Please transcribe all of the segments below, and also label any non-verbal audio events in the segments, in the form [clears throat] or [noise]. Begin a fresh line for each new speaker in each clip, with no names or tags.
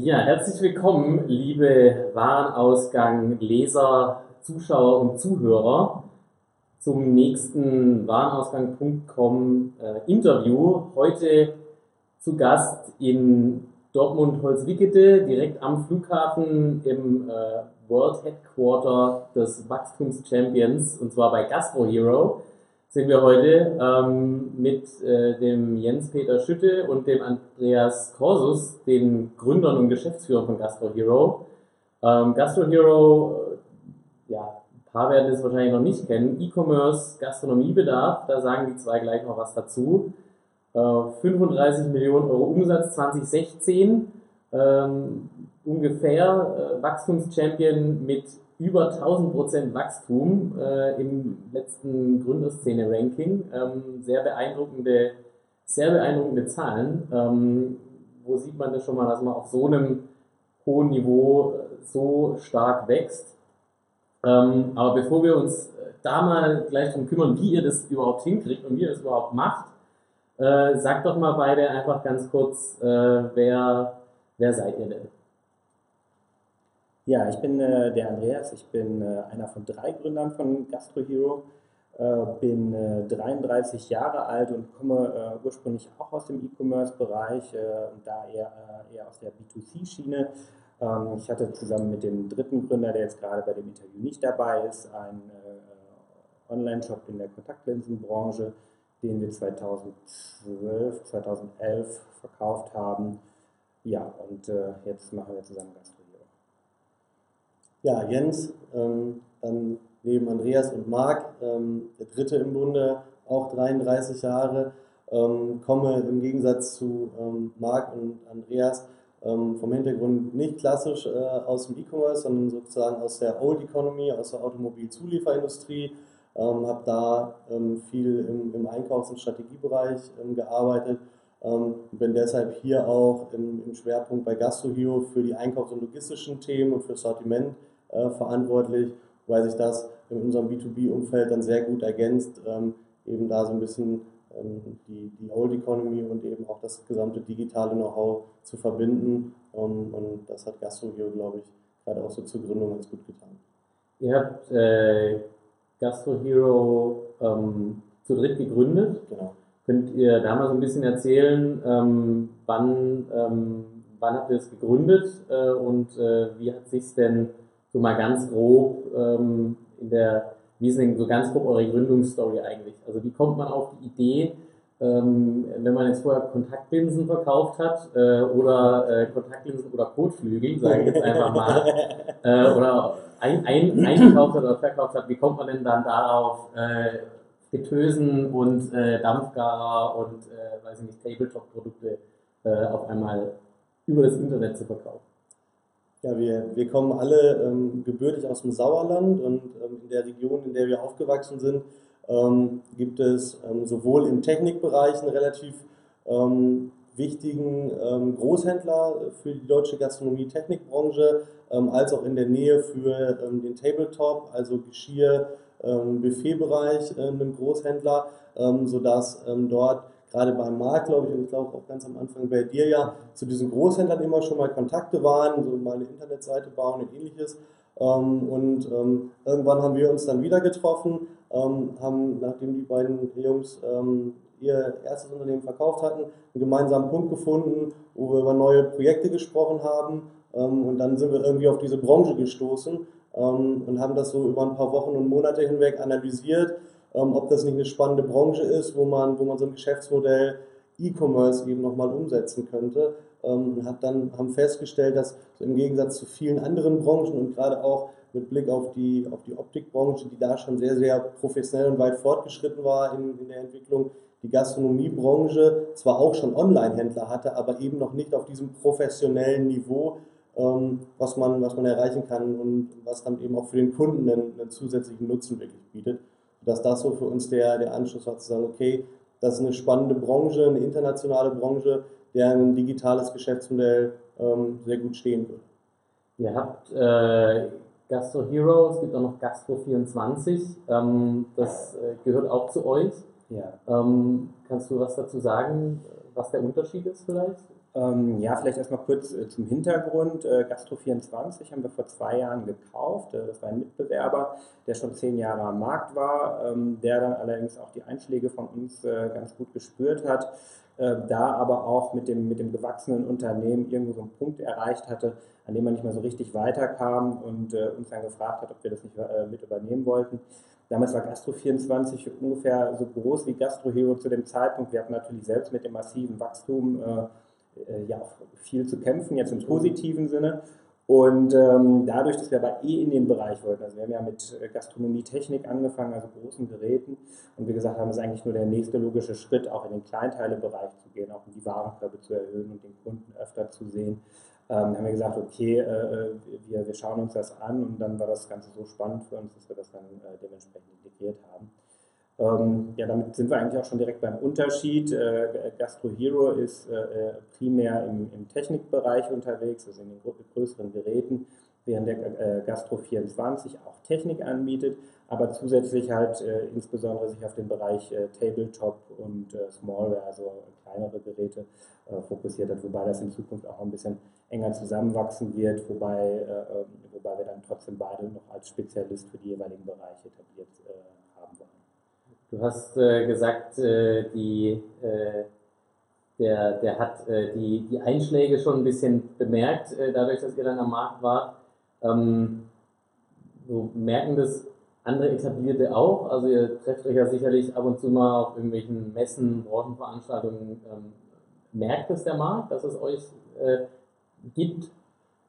Ja, herzlich willkommen, liebe Warenausgang, Leser, Zuschauer und Zuhörer zum nächsten Warenausgang.com äh, Interview. Heute zu Gast in Dortmund-Holzwickede, direkt am Flughafen im äh, World Headquarter des Wachstumschampions und zwar bei Gastro Hero sind wir heute ähm, mit äh, dem Jens-Peter Schütte und dem Andreas Korsus, den Gründern und Geschäftsführern von Gastro Hero. Ähm, Gastro Hero, äh, ja, ein paar werden es wahrscheinlich noch nicht kennen, E-Commerce, Gastronomiebedarf, da sagen die zwei gleich noch was dazu. Äh, 35 Millionen Euro Umsatz 2016, ähm, ungefähr äh, Wachstumschampion mit über 1000 Prozent Wachstum äh, im letzten Gründerszene-Ranking. Ähm, sehr beeindruckende, sehr beeindruckende Zahlen. Ähm, wo sieht man das schon mal, dass man auf so einem hohen Niveau äh, so stark wächst? Ähm, aber bevor wir uns da mal gleich darum kümmern, wie ihr das überhaupt hinkriegt und wie ihr das überhaupt macht, äh, sagt doch mal beide einfach ganz kurz, äh, wer, wer seid ihr denn?
Ja, ich bin äh, der Andreas, ich bin äh, einer von drei Gründern von Gastro Hero, äh, bin 33 äh, Jahre alt und komme äh, ursprünglich auch aus dem E-Commerce-Bereich äh, und da eher, eher aus der B2C-Schiene. Ähm, ich hatte zusammen mit dem dritten Gründer, der jetzt gerade bei dem Interview nicht dabei ist, einen Online-Shop in der Kontaktlinsenbranche, den wir 2012, 2011 verkauft haben. Ja, und jetzt machen wir zusammen Gastro
ja, Jens, ähm, dann neben Andreas und Marc, ähm, der dritte im Bunde, auch 33 Jahre, ähm, komme im Gegensatz zu ähm, Marc und Andreas ähm, vom Hintergrund nicht klassisch äh, aus dem E-Commerce, sondern sozusagen aus der Old Economy, aus der Automobilzulieferindustrie. Ähm, habe da ähm, viel im, im Einkaufs- und Strategiebereich ähm, gearbeitet. Ähm, bin deshalb hier auch im, im Schwerpunkt bei GastroHero für die einkaufs- und logistischen Themen und für Sortiment äh, verantwortlich, weil sich das in unserem B2B-Umfeld dann sehr gut ergänzt, ähm, eben da so ein bisschen ähm, die, die Old Economy und eben auch das gesamte digitale Know-how zu verbinden. Ähm, und das hat GastroHero, glaube ich, gerade auch so zur Gründung ganz gut getan.
Ihr habt äh, GastroHero ähm, zu dritt gegründet. Genau. Könnt ihr da mal so ein bisschen erzählen, ähm, wann, ähm, wann habt ihr es gegründet äh, und äh, wie hat sich denn so mal ganz grob ähm, in der, wie ist denn so ganz grob eure Gründungsstory eigentlich? Also wie kommt man auf die Idee, ähm, wenn man jetzt vorher Kontaktlinsen verkauft hat äh, oder äh, Kontaktlinsen oder Kotflügel, sage ich jetzt einfach mal, [laughs] äh, oder ein, ein, eingekauft hat oder verkauft hat, wie kommt man denn dann darauf, äh, Fritteusen und äh, Dampfgarer und, äh, weiß ich nicht, Tabletop-Produkte äh, auf einmal über das Internet zu verkaufen?
Ja, wir, wir kommen alle ähm, gebürtig aus dem Sauerland und ähm, in der Region, in der wir aufgewachsen sind, ähm, gibt es ähm, sowohl im Technikbereich einen relativ ähm, wichtigen ähm, Großhändler für die deutsche Gastronomie-Technikbranche, als auch in der Nähe für den Tabletop, also Geschirr, Buffetbereich, äh, einen Großhändler, sodass dort gerade beim Markt, glaube ich, und ich glaube auch ganz am Anfang bei dir ja, zu diesen Großhändlern immer schon mal Kontakte waren, so mal eine Internetseite bauen und ähnliches. Ähm, und ähm, irgendwann haben wir uns dann wieder getroffen, ähm, haben, nachdem die beiden Jungs ihr erstes Unternehmen verkauft hatten, einen gemeinsamen Punkt gefunden, wo wir über neue Projekte gesprochen haben. und dann sind wir irgendwie auf diese Branche gestoßen und haben das so über ein paar Wochen und Monate hinweg analysiert ähm, ob das nicht eine spannende Branche ist, wo man, wo man so ein Geschäftsmodell E-Commerce eben nochmal umsetzen könnte. Ähm, und hat dann, haben festgestellt, dass so im Gegensatz zu vielen anderen Branchen und gerade auch mit Blick auf die, auf die Optikbranche, die da schon sehr, sehr professionell und weit fortgeschritten war in, in der Entwicklung, die Gastronomiebranche zwar auch schon Online-Händler hatte, aber eben noch nicht auf diesem professionellen Niveau, ähm, was, man, was man erreichen kann und was dann eben auch für den Kunden einen, einen zusätzlichen Nutzen wirklich bietet dass das so für uns der, der Anschluss war, zu sagen, okay, das ist eine spannende Branche, eine internationale Branche, der ein digitales Geschäftsmodell ähm, sehr gut stehen wird.
Ihr habt äh, Gastro Hero, es gibt auch noch Gastro 24, ähm, das äh, gehört auch zu euch. Ja. Ähm, kannst du was dazu sagen, was der Unterschied ist vielleicht?
Ähm, ja, vielleicht erstmal kurz äh, zum Hintergrund. Äh, Gastro24 haben wir vor zwei Jahren gekauft. Äh, das war ein Mitbewerber, der schon zehn Jahre am Markt war, ähm, der dann allerdings auch die Einschläge von uns äh, ganz gut gespürt hat, äh, da aber auch mit dem, mit dem gewachsenen Unternehmen irgendwo so einen Punkt erreicht hatte, an dem man nicht mehr so richtig weiterkam und äh, uns dann gefragt hat, ob wir das nicht mit übernehmen wollten. Damals war Gastro24 ungefähr so groß wie Gastro Hero zu dem Zeitpunkt. Wir hatten natürlich selbst mit dem massiven Wachstum ja auch viel zu kämpfen, jetzt im positiven Sinne. Und ähm, dadurch, dass wir aber eh in den Bereich wollten, also wir haben ja mit äh, Gastronomie-Technik angefangen, also großen Geräten, und wir gesagt haben, es ist eigentlich nur der nächste logische Schritt, auch in den Kleinteilebereich zu gehen, auch um die Warenkörbe zu erhöhen und den Kunden öfter zu sehen. Ähm, haben wir gesagt, okay, äh, wir, wir schauen uns das an und dann war das Ganze so spannend für uns, dass wir das dann äh, dementsprechend integriert haben. Ähm, ja, damit sind wir eigentlich auch schon direkt beim Unterschied. Äh, Gastro Hero ist äh, primär im, im, Technikbereich unterwegs, also in den größeren Geräten, während der äh, Gastro 24 auch Technik anbietet, aber zusätzlich halt äh, insbesondere sich auf den Bereich äh, Tabletop und äh, Smallware, also kleinere Geräte, fokussiert hat, wobei das in Zukunft auch ein bisschen enger zusammenwachsen wird, wobei, ähm, wobei wir dann trotzdem beide noch als Spezialist für die jeweiligen Bereiche etabliert wollen.
Du hast äh, gesagt, äh, die, äh, der, der hat äh, die, die Einschläge schon ein bisschen bemerkt, äh, dadurch, dass ihr dann am Markt wart. Ähm, so merken das andere Etablierte auch? Also ihr trefft euch ja sicherlich ab und zu mal auf irgendwelchen Messen, Branchenveranstaltungen. Ähm, merkt es der Markt, dass es euch äh, gibt?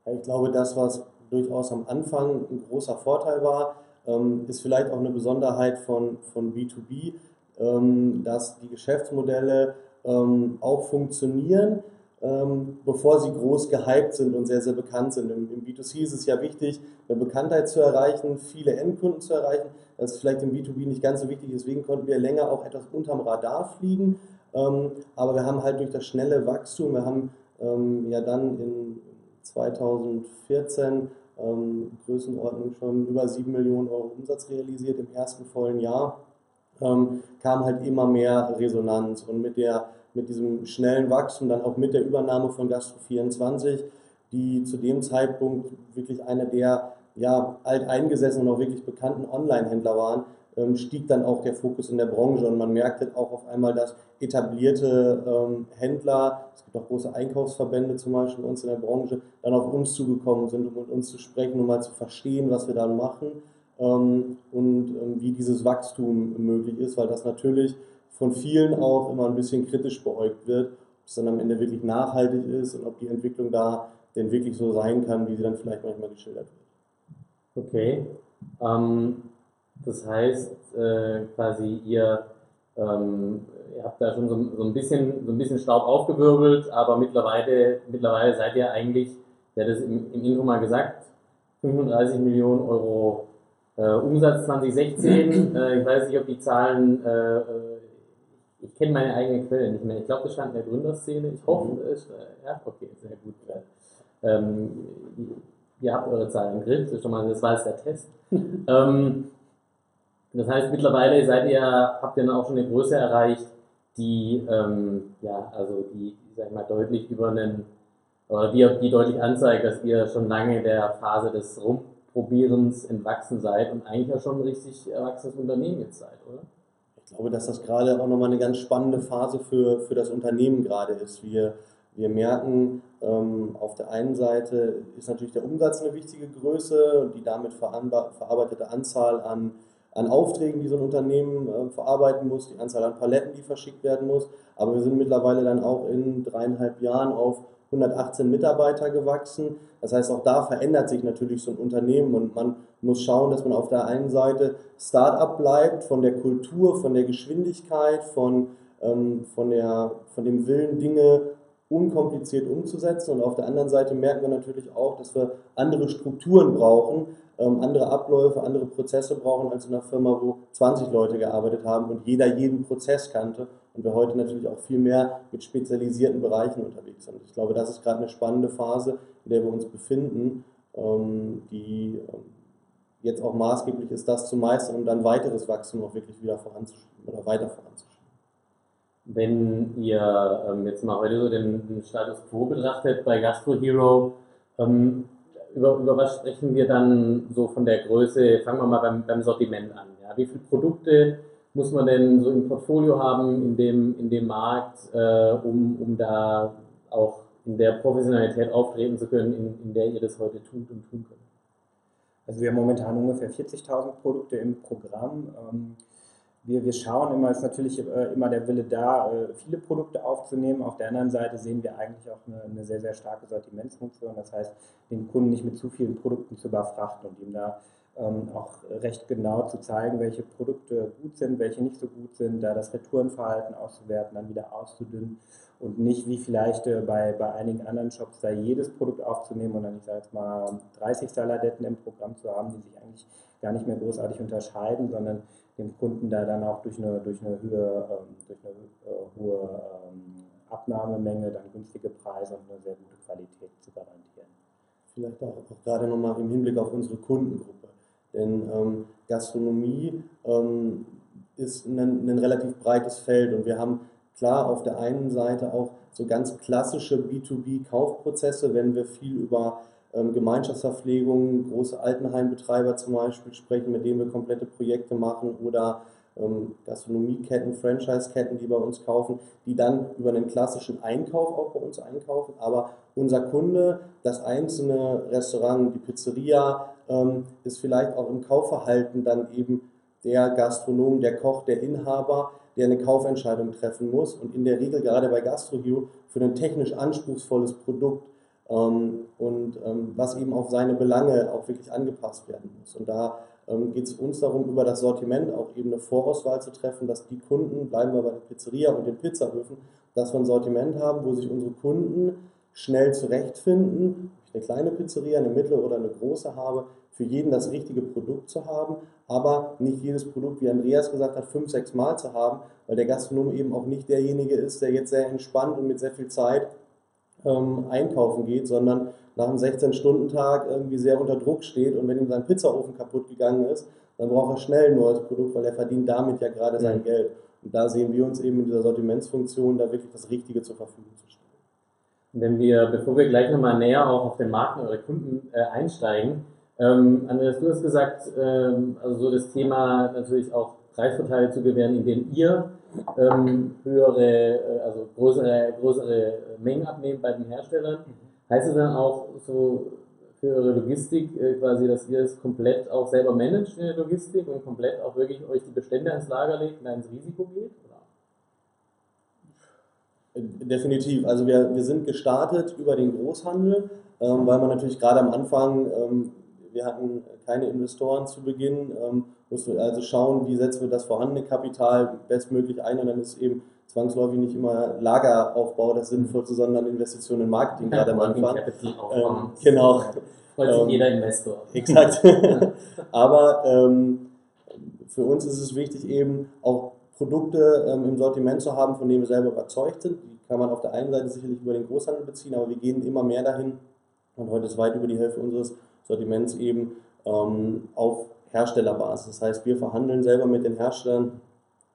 Ich glaube, das, was durchaus am Anfang ein großer Vorteil war, ähm, ist vielleicht auch eine Besonderheit von, von B2B, ähm, dass die Geschäftsmodelle ähm, auch funktionieren, bevor sie groß gehypt sind und sehr, sehr bekannt sind. Im, Im, B2C ist es ja wichtig, eine Bekanntheit zu erreichen, viele Endkunden zu erreichen. Das ist vielleicht im B2B nicht ganz so wichtig, deswegen konnten wir länger auch etwas unterm Radar fliegen. aber wir haben halt durch das schnelle Wachstum, wir haben ja dann in 2014 ähm, Größenordnung schon über 7 Millionen Euro Umsatz realisiert im ersten vollen Jahr, ähm, kam halt immer mehr Resonanz und mit, der, mit diesem schnellen Wachstum, dann auch mit der Übernahme von Gastro24, die zu dem Zeitpunkt wirklich eine der ja, alteingesessenen und auch wirklich bekannten Online-Händler waren, stieg dann auch der Fokus in der Branche und man merkte auch auf einmal, dass etablierte ähm, Händler, es gibt auch große Einkaufsverbände zum Beispiel bei uns in der Branche, dann auf uns zugekommen sind, um mit uns zu sprechen, um mal zu verstehen, was wir dann machen ähm, und ähm, wie dieses Wachstum möglich ist, weil das natürlich von vielen auch immer ein bisschen kritisch beäugt wird, ob es dann am Ende wirklich nachhaltig ist und ob die Entwicklung da denn wirklich so sein kann, wie sie dann vielleicht manchmal geschildert
wird. Okay. Ähm, das heißt, äh, quasi ihr, ähm, ihr habt da schon so, so, ein bisschen, so ein bisschen Staub aufgewirbelt, aber mittlerweile, mittlerweile seid ihr eigentlich, der hat es im, im Intro mal gesagt, 35 Millionen Euro äh, Umsatz 2016. [clears throat] äh, ich weiß nicht, ob die Zahlen, äh, äh, ich kenne meine eigene Quelle nicht mehr. Ich glaube, das stand in der Gründerszene. Ich hoffe, mhm. es, äh, ja, okay, sehr gut. Ähm, ihr habt eure Zahlen im Griff, ist das war jetzt der Test. [laughs] ähm, das heißt, mittlerweile seid ihr, habt ihr dann auch schon eine Größe erreicht, die, ähm, ja, also die, sag ich mal, deutlich über einen, oder die, die deutlich anzeigt, dass ihr schon lange der Phase des Rumprobierens entwachsen seid und eigentlich ja schon ein richtig erwachsenes Unternehmen jetzt seid, oder?
Ich glaube, dass das gerade auch nochmal eine ganz spannende Phase für, für das Unternehmen gerade ist. Wir, wir merken, ähm, auf der einen Seite ist natürlich der Umsatz eine wichtige Größe und die damit verarbeitete Anzahl an an Aufträgen, die so ein Unternehmen äh, verarbeiten muss, die Anzahl an Paletten, die verschickt werden muss. Aber wir sind mittlerweile dann auch in dreieinhalb Jahren auf 118 Mitarbeiter gewachsen. Das heißt, auch da verändert sich natürlich so ein Unternehmen und man muss schauen, dass man auf der einen Seite Start-up bleibt, von der Kultur, von der Geschwindigkeit, von, ähm, von, der, von dem Willen, Dinge unkompliziert umzusetzen. Und auf der anderen Seite merken wir natürlich auch, dass wir andere Strukturen brauchen, ähm, andere Abläufe, andere Prozesse brauchen als in einer Firma, wo 20 Leute gearbeitet haben und jeder jeden Prozess kannte und wir heute natürlich auch viel mehr mit spezialisierten Bereichen unterwegs sind. Ich glaube, das ist gerade eine spannende Phase, in der wir uns befinden, ähm, die ähm, jetzt auch maßgeblich ist, das zu meistern, um dann weiteres Wachstum auch wirklich wieder voranzuschieben oder weiter voranzuschieben.
Wenn ihr ähm, jetzt mal heute so den, den, Status quo betrachtet bei Gastro Hero, ähm, über, über was sprechen wir dann so von der Größe, fangen wir mal beim, beim Sortiment an. Ja? Wie viele Produkte muss man denn so im Portfolio haben in dem, in dem Markt, äh, um, um da auch in der Professionalität auftreten zu können, in, in der ihr das heute tut und tun könnt?
Also wir haben momentan ungefähr 40.000 Produkte im Programm. Ähm, wir, wir schauen immer, ist natürlich äh, immer der Wille da, äh, viele Produkte aufzunehmen. Auf der anderen Seite sehen wir eigentlich auch eine, eine sehr, sehr starke Sortimentsfunktion. Das heißt, den Kunden nicht mit zu vielen Produkten zu überfrachten und ihm da ähm, auch recht genau zu zeigen, welche Produkte gut sind, welche nicht so gut sind, da das Retourenverhalten auszuwerten, dann wieder auszudünnen und nicht wie vielleicht äh, bei, bei einigen anderen Shops da jedes Produkt aufzunehmen und dann, ich sage jetzt mal, 30 Saladetten im Programm zu haben, die sich eigentlich gar nicht mehr großartig unterscheiden, sondern dem Kunden da dann auch durch eine, durch eine, Höhe, ähm, durch eine äh, hohe ähm, Abnahmemenge dann günstige Preise und eine sehr gute Qualität zu garantieren.
Vielleicht auch, auch gerade nochmal im Hinblick auf unsere Kundengruppe. Denn ähm, Gastronomie ähm, ist ein, ein, relativ breites Feld und wir haben klar auf der einen Seite auch so ganz klassische B2B-Kaufprozesse, wenn wir viel über ähm, Gemeinschaftsverpflegung, große Altenheimbetreiber zum Beispiel sprechen, mit denen wir komplette Projekte machen oder ähm, Gastronomieketten, Franchiseketten, die bei uns kaufen, die dann über einen klassischen Einkauf auch bei uns einkaufen. Aber unser Kunde, das einzelne Restaurant, die Pizzeria, ähm, ist vielleicht auch im Kaufverhalten dann eben der Gastronom, der Koch, der Inhaber, der eine Kaufentscheidung treffen muss und in der Regel gerade bei GastroHero für ein technisch anspruchsvolles Produkt ähm, und ähm, was eben auf seine Belange auch wirklich angepasst werden muss. Und da ähm, geht es uns darum, über das Sortiment auch eben eine Vorauswahl zu treffen, dass die Kunden, bleiben wir bei der Pizzeria und den Pizzahöfen, dass wir ein Sortiment haben, wo sich unsere Kunden schnell zurechtfinden, ob ich eine kleine Pizzeria, eine mittlere oder eine große habe, für jeden das richtige Produkt zu haben, aber nicht jedes Produkt, wie Andreas gesagt hat, fünf, sechs Mal zu haben, weil der Gastronom eben auch nicht derjenige ist, der jetzt sehr entspannt und mit sehr viel Zeit ähm, einkaufen geht, sondern nach einem 16-Stunden-Tag irgendwie sehr unter Druck steht und wenn ihm sein Pizzaofen kaputt gegangen ist, dann braucht er schnell ein neues Produkt, weil er verdient damit ja gerade sein mhm. Geld. Und da sehen wir uns eben in dieser Sortimentsfunktion, da wirklich das Richtige zur Verfügung zu stellen.
Wenn wir, bevor wir gleich nochmal näher auch auf den Markt und eure Kunden äh, einsteigen, ähm, Andreas, du hast gesagt, ähm, also so das Thema natürlich auch Preisvorteile zu gewähren, indem ihr ähm, höhere, äh, also größere, größere Mengen abnehmt bei den Herstellern. Mhm. Heißt es dann auch so für eure Logistik äh, quasi, dass ihr es komplett auch selber managt in der Logistik und komplett auch wirklich euch die Bestände ins Lager legt und da ins Risiko geht? Oder?
Definitiv. Also wir, wir sind gestartet über den Großhandel, ähm, weil man natürlich gerade am Anfang, ähm, wir hatten keine Investoren zu Beginn, ähm, mussten also schauen, wie setzen wir das vorhandene Kapital bestmöglich ein und dann ist eben zwangsläufig nicht immer Lageraufbau das Sinnvollste, sondern Investitionen in Marketing gerade am Anfang.
Ähm,
genau.
Sich ähm, jeder Investor.
Exakt. [laughs] Aber ähm, für uns ist es wichtig, eben auch Produkte ähm, im Sortiment zu haben, von denen wir selber überzeugt sind. Die kann man auf der einen Seite sicherlich über den Großhandel beziehen, aber wir gehen immer mehr dahin und heute ist weit über die Hälfte unseres Sortiments eben ähm, auf Herstellerbasis. Das heißt, wir verhandeln selber mit den Herstellern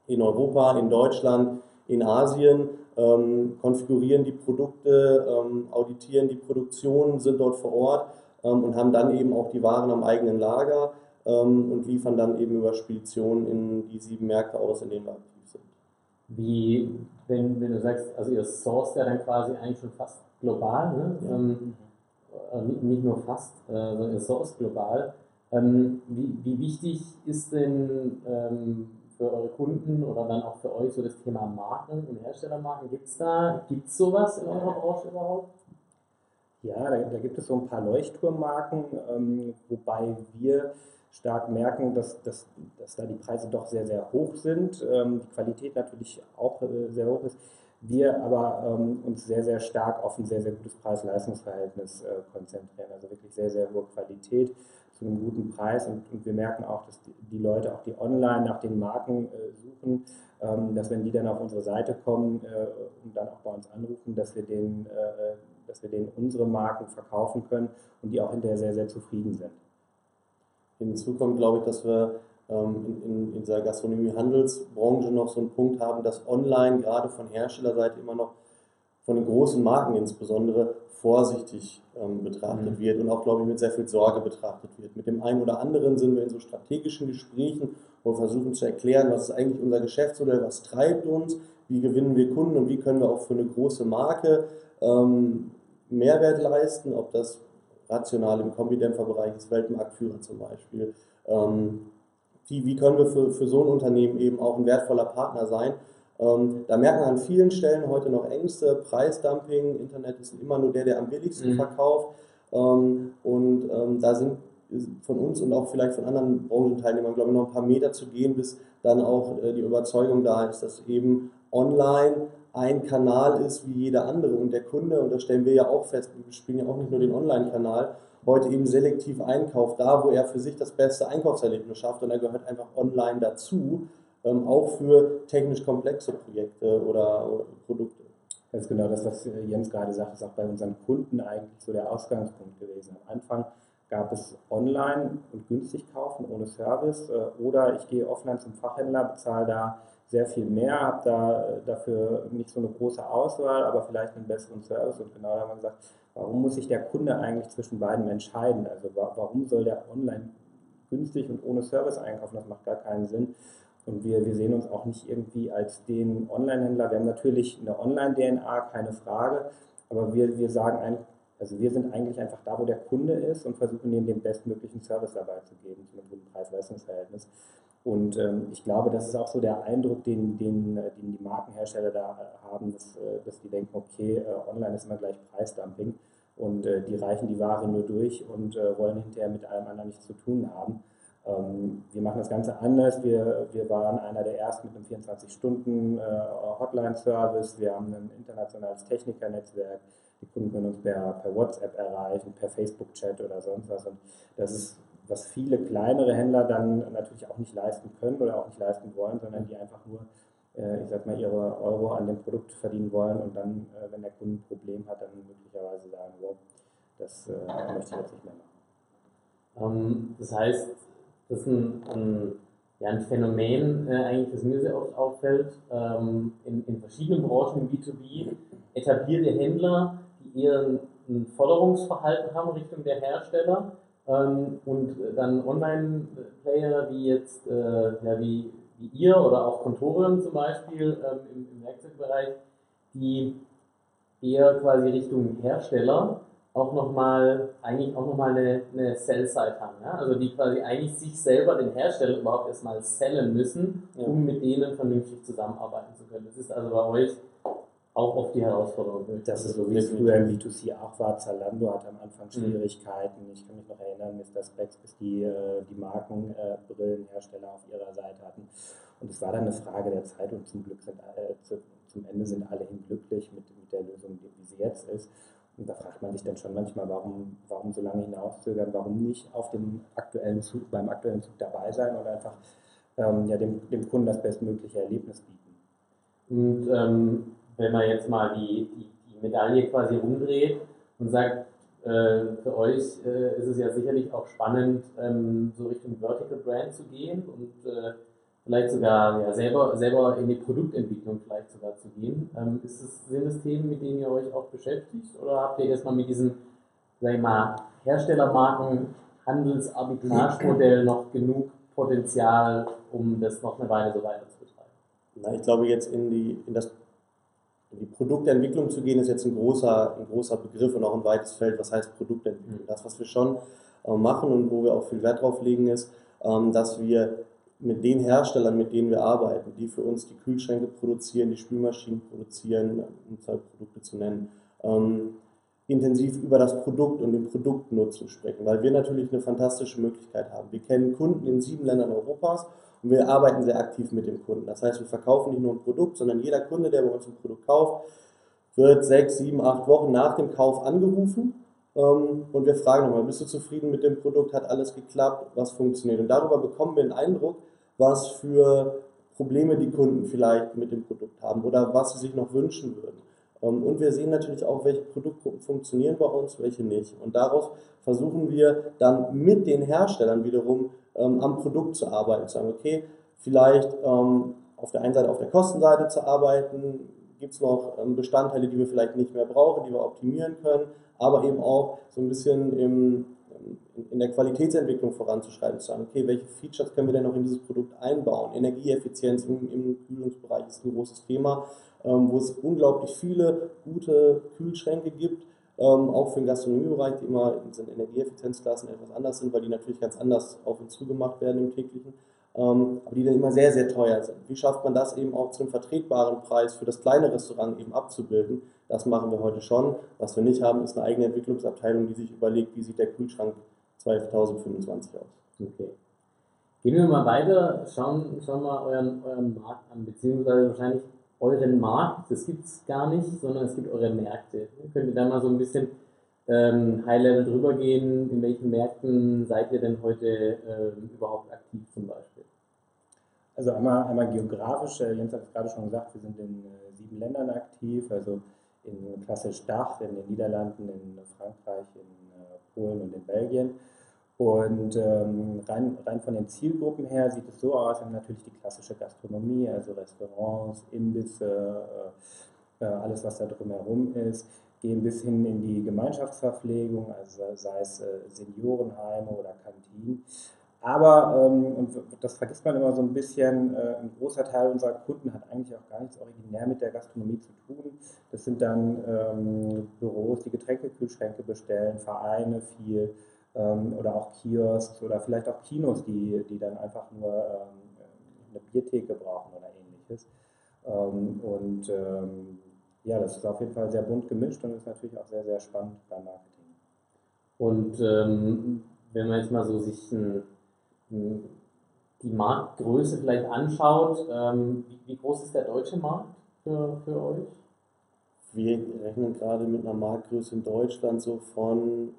in Europa, in Deutschland, in Asien, ähm, konfigurieren die Produkte, ähm, auditieren die Produktion, sind dort vor Ort ähm, und haben dann eben auch die Waren am eigenen Lager ähm, und liefern dann eben über Speditionen in die sieben Märkte aus, in denen wir aktiv sind.
Wie, wenn, wenn du sagst, also ihr sourced ja dann quasi eigentlich schon fast global, ne? Ja. Ähm, äh, nicht nur fast, äh, sondern ihr sourced global. Ähm, wie, wie wichtig ist denn für eure Kunden oder dann auch für euch so das Thema Marken und Herstellermarken? Gibt es da, gibt es sowas in eurer Branche überhaupt?
Ja, da, da, gibt es so ein paar Leuchtturmmarken, ähm, wobei wir stark merken, dass, dass, dass da die Preise doch sehr, sehr hoch sind, ähm, die Qualität natürlich auch äh, sehr hoch ist. Wir aber ähm, uns sehr, sehr stark auf ein sehr, sehr gutes Preis-Leistungs-Verhältnis äh, konzentrieren. Also wirklich sehr, sehr hohe Qualität zu einem guten Preis. Und, und wir merken auch, dass die, die, Leute, auch die online nach den Marken äh, suchen, ähm, dass wenn die dann auf unsere Seite kommen äh, und dann auch bei uns anrufen, dass wir, denen, äh, dass wir denen unsere Marken verkaufen können und die auch hinterher sehr, sehr zufrieden sind.
Hinzu kommt, glaube ich, dass wir in, in, in dieser Gastronomie-Handelsbranche noch so einen Punkt haben, dass online gerade von Herstellerseite immer noch von den großen Marken insbesondere vorsichtig ähm, betrachtet mhm. wird und auch, glaube ich, mit sehr viel Sorge betrachtet wird. Mit dem einen oder anderen sind wir in so strategischen Gesprächen, wo wir versuchen zu erklären, was ist eigentlich unser Geschäftsmodell, was treibt uns, wie gewinnen wir Kunden und wie können wir auch für eine große Marke ähm, Mehrwert leisten, ob das rational im Kombidämpferbereich ist, Weltmarktführer zum Beispiel. Ähm, wie, wie können wir für, für so ein Unternehmen eben auch ein wertvoller Partner sein? Ähm, da merkt man an vielen Stellen heute noch Ängste, Preisdumping, Internet ist immer nur der, der am billigsten mhm. verkauft. Ähm, und ähm, da sind von uns und auch vielleicht von anderen Branchenteilnehmern, glaube ich, noch ein paar Meter zu gehen, bis dann auch äh, die Überzeugung da ist, dass eben online ein Kanal ist wie jeder andere und der Kunde, und das stellen wir ja auch fest, wir spielen ja auch nicht nur den Online-Kanal, heute eben selektiv einkauft, da wo er für sich das beste Einkaufserlebnis schafft und er gehört einfach online dazu, ähm, auch für technisch komplexe Projekte oder, oder Produkte.
Das ist genau das, was Jens gerade sagt, ist auch bei unseren Kunden eigentlich so der Ausgangspunkt gewesen. Am Anfang gab es online und günstig kaufen ohne Service äh, oder ich gehe offline zum Fachhändler, bezahle da sehr viel mehr, habe da äh, dafür nicht so eine große Auswahl, aber vielleicht einen besseren Service. Und genau da haben wir gesagt, warum muss sich der Kunde eigentlich zwischen beiden entscheiden? Also warum soll der online günstig und ohne Service einkaufen? Das macht gar keinen Sinn. Und wir, wir sehen uns auch nicht irgendwie als den Online-Händler. Wir haben natürlich eine Online-DNA, keine Frage, aber wir, wir sagen eigentlich, also wir sind eigentlich einfach da, wo der Kunde ist und versuchen ihm den bestmöglichen Service dabei zu geben, zu einem guten Preis-Leistungs-Verhältnis. Und ähm, ich glaube, das ist auch so der Eindruck, den, den, äh, den die Markenhersteller da äh, haben, dass, äh, dass die denken, okay, online ist immer gleich Preisdumping und äh, die reichen die Ware nur durch und äh, wollen hinterher mit allem anderen nichts zu tun haben. Ähm, wir machen das Ganze anders. Wir, wir waren einer der ersten mit einem 24-Stunden-Hotline-Service. wir haben ein internationales Technikernetzwerk. Die Kunden können uns per, per WhatsApp erreichen, per Facebook-Chat oder sonst was. Und das ist was viele kleinere Händler dann natürlich auch nicht leisten können oder auch nicht leisten wollen, sondern die einfach nur, äh, ich sag mal, ihre Euro an dem Produkt verdienen wollen und dann, äh, wenn der Kunde ein Problem hat, dann möglicherweise sagen, wow, das äh, möchte ich jetzt nicht mehr
machen. Ähm, das heißt, das ist ein, ein, ja, ein Phänomen, äh, eigentlich, das mir sehr oft auffällt, ähm, in, in verschiedenen Branchen im B2B, etablierte Händler, die eher ein Forderungsverhalten haben Richtung der Hersteller, ähm, und dann Online-Player wie jetzt, äh, ja, wie, wie ihr oder auch Kontoren zum Beispiel ähm, im, im Werkzeugbereich, die eher quasi Richtung Hersteller auch nochmal, eigentlich auch nochmal eine, eine Sell-Side haben. Ja? Also die quasi eigentlich sich selber, den Hersteller überhaupt erstmal sellen müssen, um mit denen vernünftig zusammenarbeiten zu können. Das ist also bei euch auch oft die Herausforderung.
Das ist so, wie es früher im B2C auch war. Zalando hatte am Anfang mhm. Schwierigkeiten. Ich kann mich noch erinnern, Mr. Specs, bis die äh, die Markenbrillenhersteller auf ihrer Seite hatten. Und es war dann eine Frage der Zeit und zum Glück sind äh, zu, zum Ende sind alle hin glücklich mit, mit der Lösung, wie sie jetzt ist. Und da fragt man sich dann schon manchmal, warum, warum so lange hinauszögern, warum nicht auf dem aktuellen Zug, beim aktuellen Zug dabei sein und einfach ähm, ja, dem, dem Kunden das bestmögliche Erlebnis bieten.
Und ähm, wenn man jetzt mal die, die, die Medaille quasi umdreht und sagt, äh, für euch äh, ist es ja sicherlich auch spannend, ähm, so Richtung Vertical Brand zu gehen und äh, vielleicht sogar ja, selber, selber in die Produktentwicklung vielleicht sogar zu gehen. Ähm, ist es, sind das Themen, mit denen ihr euch auch beschäftigt oder habt ihr erstmal mit diesem, sag ich mal, Herstellermarken Handelsarbitragemodell noch genug Potenzial, um das noch eine Weile so weiter zu betreiben?
Na, ich glaube, jetzt in, die, in das die Produktentwicklung zu gehen, ist jetzt ein großer, ein großer Begriff und auch ein weites Feld, was heißt Produktentwicklung. Mhm. Das, was wir schon äh, machen und wo wir auch viel Wert drauf legen, ist, ähm, dass wir mit den Herstellern, mit denen wir arbeiten, die für uns die Kühlschränke produzieren, die Spülmaschinen produzieren, um zwei Produkte zu nennen, ähm, intensiv über das Produkt und den Produktnutzen sprechen, weil wir natürlich eine fantastische Möglichkeit haben. Wir kennen Kunden in sieben Ländern Europas und wir arbeiten sehr aktiv mit dem Kunden. Das heißt, wir verkaufen nicht nur ein Produkt, sondern jeder Kunde, der bei uns ein Produkt kauft, wird sechs, sieben, acht Wochen nach dem Kauf angerufen ähm, und wir fragen nochmal, bist du zufrieden mit dem Produkt, hat alles geklappt, was funktioniert? Und darüber bekommen wir einen Eindruck, was für Probleme die Kunden vielleicht mit dem Produkt haben oder was sie sich noch wünschen würden. Ähm, und wir sehen natürlich auch, welche Produktgruppen funktionieren bei uns, welche nicht. Und daraus versuchen wir dann mit den Herstellern wiederum ähm, am Produkt zu arbeiten, zu sagen, okay, vielleicht ähm, auf der einen Seite auf der Kostenseite zu arbeiten, gibt es noch ähm, Bestandteile, die wir vielleicht nicht mehr brauchen, die wir optimieren können, aber eben auch so ein bisschen im, in der Qualitätsentwicklung voranzuschreiten, zu sagen, okay, welche Features können wir denn noch in dieses Produkt einbauen? Energieeffizienz im, im Kühlungsbereich ist ein großes Thema, ähm, wo es unglaublich viele gute Kühlschränke gibt, ähm, auch für den Gastronomiebereich, die immer in den Energieeffizienzklassen etwas anders sind, weil die natürlich ganz anders auf und zu gemacht werden im täglichen, ähm, aber die dann immer sehr, sehr teuer sind. Wie schafft man das eben auch zu einem vertretbaren Preis für das kleine Restaurant eben abzubilden? Das machen wir heute schon. Was wir nicht haben, ist eine eigene Entwicklungsabteilung, die sich überlegt, wie sieht der Kühlschrank 2025 aus.
Okay. Gehen wir mal weiter, schauen, schauen mal euren, euren Markt an, beziehungsweise wahrscheinlich euren Markt, das gibt es gar nicht, sondern es gibt eure Märkte. Könnt ihr da mal so ein bisschen ähm, High-Level drüber gehen? In welchen Märkten seid ihr denn heute ähm, überhaupt aktiv zum Beispiel?
Also einmal, einmal geografisch, äh, Jens hat es gerade schon gesagt, wir sind in äh, sieben Ländern aktiv, also in klassisch Dach, in den Niederlanden, in Frankreich, in äh, Polen und in Belgien. Und ähm, rein, rein von den Zielgruppen her sieht es so aus, wir haben natürlich die klassische Gastronomie, also Restaurants, Imbisse, äh, äh, alles was da drumherum ist, gehen bis hin in die Gemeinschaftsverpflegung, also sei es äh, Seniorenheime oder Kantinen. Aber, ähm, und das vergisst man immer so ein bisschen, äh, ein großer Teil unserer Kunden hat eigentlich auch gar nichts originär mit der Gastronomie zu tun. Das sind dann ähm, Büros, die Getränkekühlschränke bestellen, Vereine viel oder auch Kiosks oder vielleicht auch Kinos, die, die dann einfach nur ähm, eine Biertheke brauchen oder ähnliches. Ähm, und ähm, ja, das ist auf jeden Fall sehr bunt gemischt und ist natürlich auch sehr, sehr spannend beim Marketing.
Und ähm, wenn man jetzt mal so sich ein, ein, die Marktgröße vielleicht anschaut, ähm, wie, wie, groß ist der deutsche Markt für, für euch?
Wir rechnen gerade mit einer Marktgröße in Deutschland so von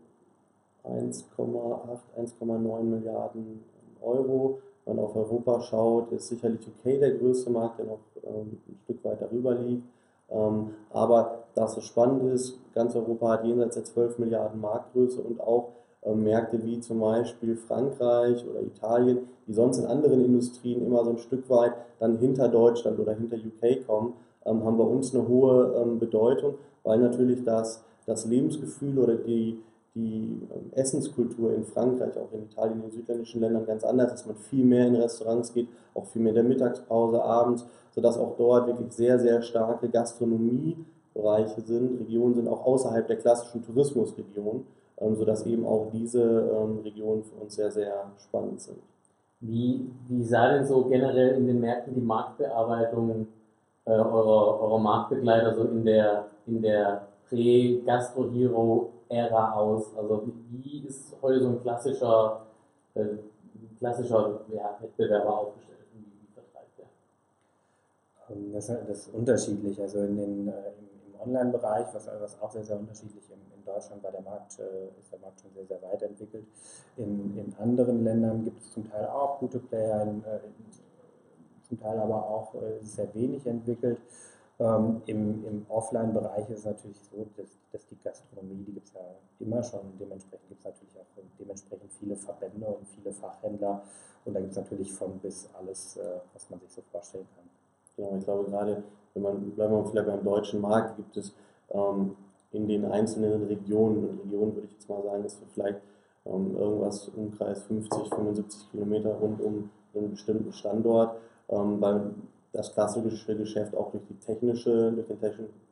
1,8, 1,9 Milliarden Euro. Wenn man auf Europa schaut, ist sicherlich UK der größte Markt, der noch ähm, ein Stück weit darüber liegt. Ähm, aber das so spannend ist, ganz Europa hat jenseits der 12 Milliarden Marktgröße und auch ähm, Märkte wie zum Beispiel Frankreich oder Italien, die sonst in anderen Industrien immer so ein Stück weit dann hinter Deutschland oder hinter UK kommen, haben bei uns eine hohe Bedeutung, weil natürlich das, das Lebensgefühl oder die, die ähm, Essenskultur in Frankreich, auch in Italien, in den südländischen Ländern ganz anders ist. Man viel mehr in Restaurants geht, auch viel mehr in der Mittagspause, abends, sodass auch dort wirklich sehr, sehr starke Gastronomiebereiche sind, Regionen sind auch außerhalb der klassischen Tourismusregionen, ähm, sodass eben auch diese ähm, Regionen für uns sehr, sehr spannend sind.
Wie, wie sah denn so generell in den Märkten die Marktbearbeitung äh, eurer, eurer Marktbegleiter so in der, in der Prä-Gastro-Hero Ära aus? Also wie ist heute so ein klassischer, äh, klassischer ja, Wettbewerber aufgestellt? Wie, vertreibt
der? Ähm, das, das, ist unterschiedlich. Also in den, äh, im, Online-Bereich, was, was, auch sehr, sehr unterschiedlich in, in Deutschland war der Markt, äh, ist der Markt schon sehr, sehr weit entwickelt. In, in anderen Ländern gibt es zum Teil auch gute Player, in, äh, zum Teil aber auch äh, sehr wenig entwickelt. Ähm, Im im Offline-Bereich ist es natürlich so, dass, dass die Gastronomie, die gibt es ja immer schon, dementsprechend gibt es natürlich auch dementsprechend viele Verbände und viele Fachhändler und da gibt es natürlich von bis alles, äh, was man sich so vorstellen kann.
Ja, ich glaube gerade, wenn man, bleiben wir vielleicht beim deutschen Markt, gibt es ähm, in den einzelnen Regionen, und Regionen würde ich jetzt mal sagen, dass wir vielleicht ähm, irgendwas Umkreis 50, 75 Kilometer rund um einen bestimmten Standort, ähm, weil das klassische Geschäft auch durch die technische, durch den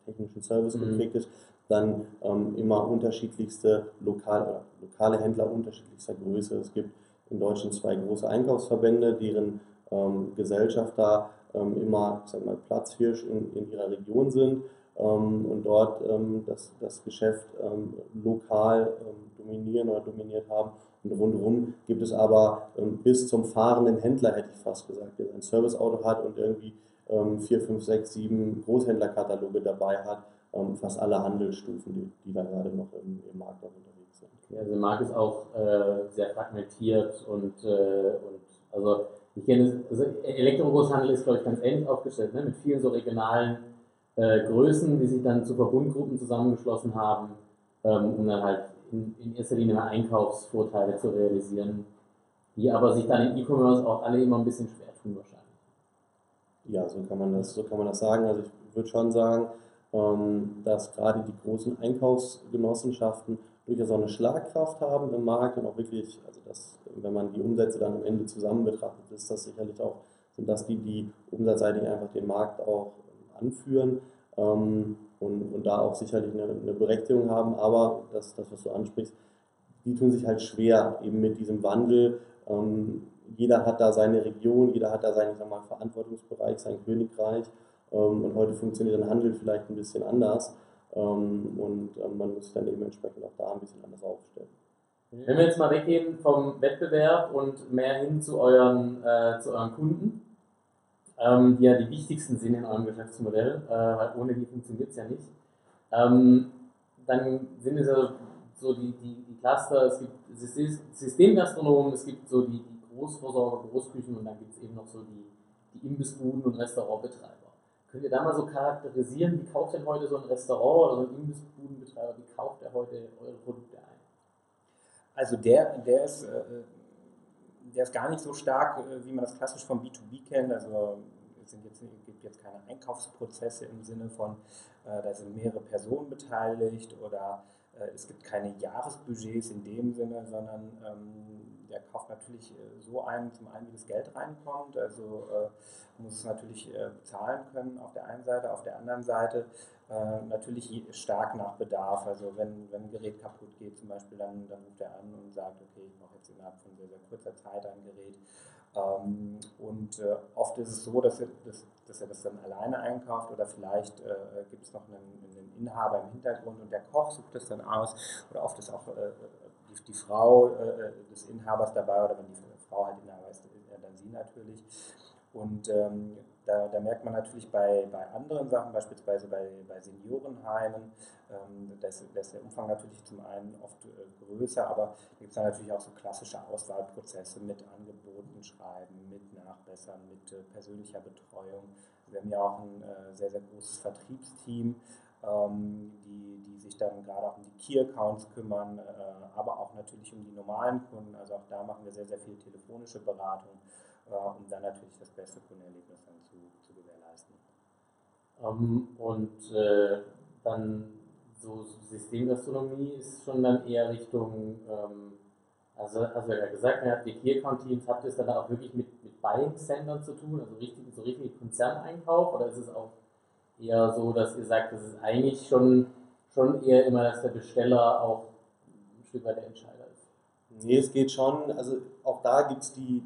technischen Service mhm. geprägt ist, dann ähm, immer unterschiedlichste lokale, lokale Händler unterschiedlichster Größe. Es gibt in Deutschland zwei große Einkaufsverbände, deren ähm, Gesellschafter ähm, immer ich sag mal, Platzhirsch in, in ihrer Region sind ähm, und dort ähm, das, das Geschäft ähm, lokal dominieren oder dominiert haben und rundherum gibt es aber ähm, bis zum fahrenden Händler, hätte ich fast gesagt, der ein Serviceauto hat und irgendwie ähm, 4, 5, 6, 7 Großhändlerkataloge dabei hat. Ähm, fast alle Handelsstufen, die, die da gerade noch im, im Markt unterwegs sind.
Okay, also der Markt ist auch äh, sehr fragmentiert und, äh, und also ich kenne also Elektrogroßhandel ist, glaube ich, ganz ähnlich aufgestellt, ne? mit vielen so regionalen äh, Größen, die sich dann zu Verbundgruppen zusammengeschlossen haben, ähm, um dann halt in, erster Linie Einkaufsvorteile zu realisieren. die aber sich dann im E-Commerce auch alle immer ein bisschen schwer tun wahrscheinlich.
Ja, so kann man das, so kann man das sagen. Also ich würde schon sagen, ähm, dass gerade die großen Einkaufsgenossenschaften durchaus auch eine Schlagkraft haben im Markt und auch wirklich, also das, wenn man die Umsätze dann am Ende zusammen betrachtet, ist das sicherlich auch, sind das die, die umsatzseitig einfach den Markt auch anführen ähm, und, und da auch sicherlich eine, eine Berechtigung haben, aber das, das, was du ansprichst, die tun sich halt schwer eben mit diesem Wandel. Ähm, jeder hat da seine Region, jeder hat da seinen mal, Verantwortungsbereich, sein Königreich ähm, und heute funktioniert ein Handel vielleicht ein bisschen anders ähm, und ähm, man muss sich dann eben entsprechend auch da ein bisschen anders aufstellen.
Wenn wir jetzt mal weggehen vom Wettbewerb und mehr hin zu euren, äh, zu euren Kunden, ähm, die ja die wichtigsten sind in eurem Geschäftsmodell, äh, weil ohne die funktioniert es ja nicht. Ähm, dann sind es ja so die, die, die Cluster, es gibt Systemgastronomen, es gibt so die, die Großversorger, Großküchen und dann gibt es eben noch so die, die Imbissbuden und Restaurantbetreiber. Könnt ihr da mal so charakterisieren, wie kauft denn heute so ein Restaurant oder so ein Imbissbudenbetreiber, wie kauft er heute eure Produkte ein?
Also der, der ist, äh, der ist gar nicht so stark, äh, wie man das klassisch vom B2B kennt. Also sind jetzt, gibt jetzt keine Einkaufsprozesse im Sinne von, äh, da sind mehrere Personen beteiligt oder es gibt keine Jahresbudgets in dem Sinne, sondern ähm, der kauft natürlich äh, so ein, zum einen, wie das Geld reinkommt, also äh, muss es natürlich äh, bezahlen können auf der einen Seite, auf der anderen Seite äh, natürlich stark nach Bedarf. Also wenn, wenn ein Gerät kaputt geht zum Beispiel, dann, dann ruft er an und sagt, okay, ich brauche jetzt innerhalb von sehr, sehr kurzer Zeit ein Gerät. Ähm, und äh, oft ist es so, dass er, dass, dass er, das dann alleine einkauft oder vielleicht äh, gibt es noch einen, einen, Inhaber im Hintergrund und der Koch sucht das dann aus. Oder oft ist auch äh, die, die, Frau äh, des Inhabers dabei oder wenn die Frau halt Inhaber ist, dann sie natürlich. Und ähm, da, da, merkt man natürlich bei, bei anderen Sachen, beispielsweise bei, bei Seniorenheimen, ähm, da, ist, der Umfang natürlich zum einen oft äh, größer, aber da gibt es natürlich auch so klassische Auswahlprozesse mit Angeboten schreiben, mit Nachbessern, mit äh, persönlicher Betreuung. Wir haben ja auch ein äh, sehr, sehr großes Vertriebsteam, ähm, die, die sich dann gerade auch um die Key-Accounts kümmern, äh, aber auch natürlich um die normalen Kunden. Also auch da machen wir sehr, sehr viel telefonische Beratung um dann natürlich das beste Kundenerlebnis dann zu, zu gewährleisten.
Um, ähm, und äh, dann so Systemgastronomie ist schon dann eher Richtung, ähm, also, also ja gesagt, ihr habt die Key Account Teams, habt ihr es dann auch wirklich mit, mit Buying Centern zu tun, also richtig, so richtig Konzerneinkauf oder ist es auch eher so, dass ihr sagt, das ist eigentlich schon, schon eher immer, dass der Besteller auch ein Stück weit der Entscheider ist?
Nee, es geht schon, also auch da gibt es die,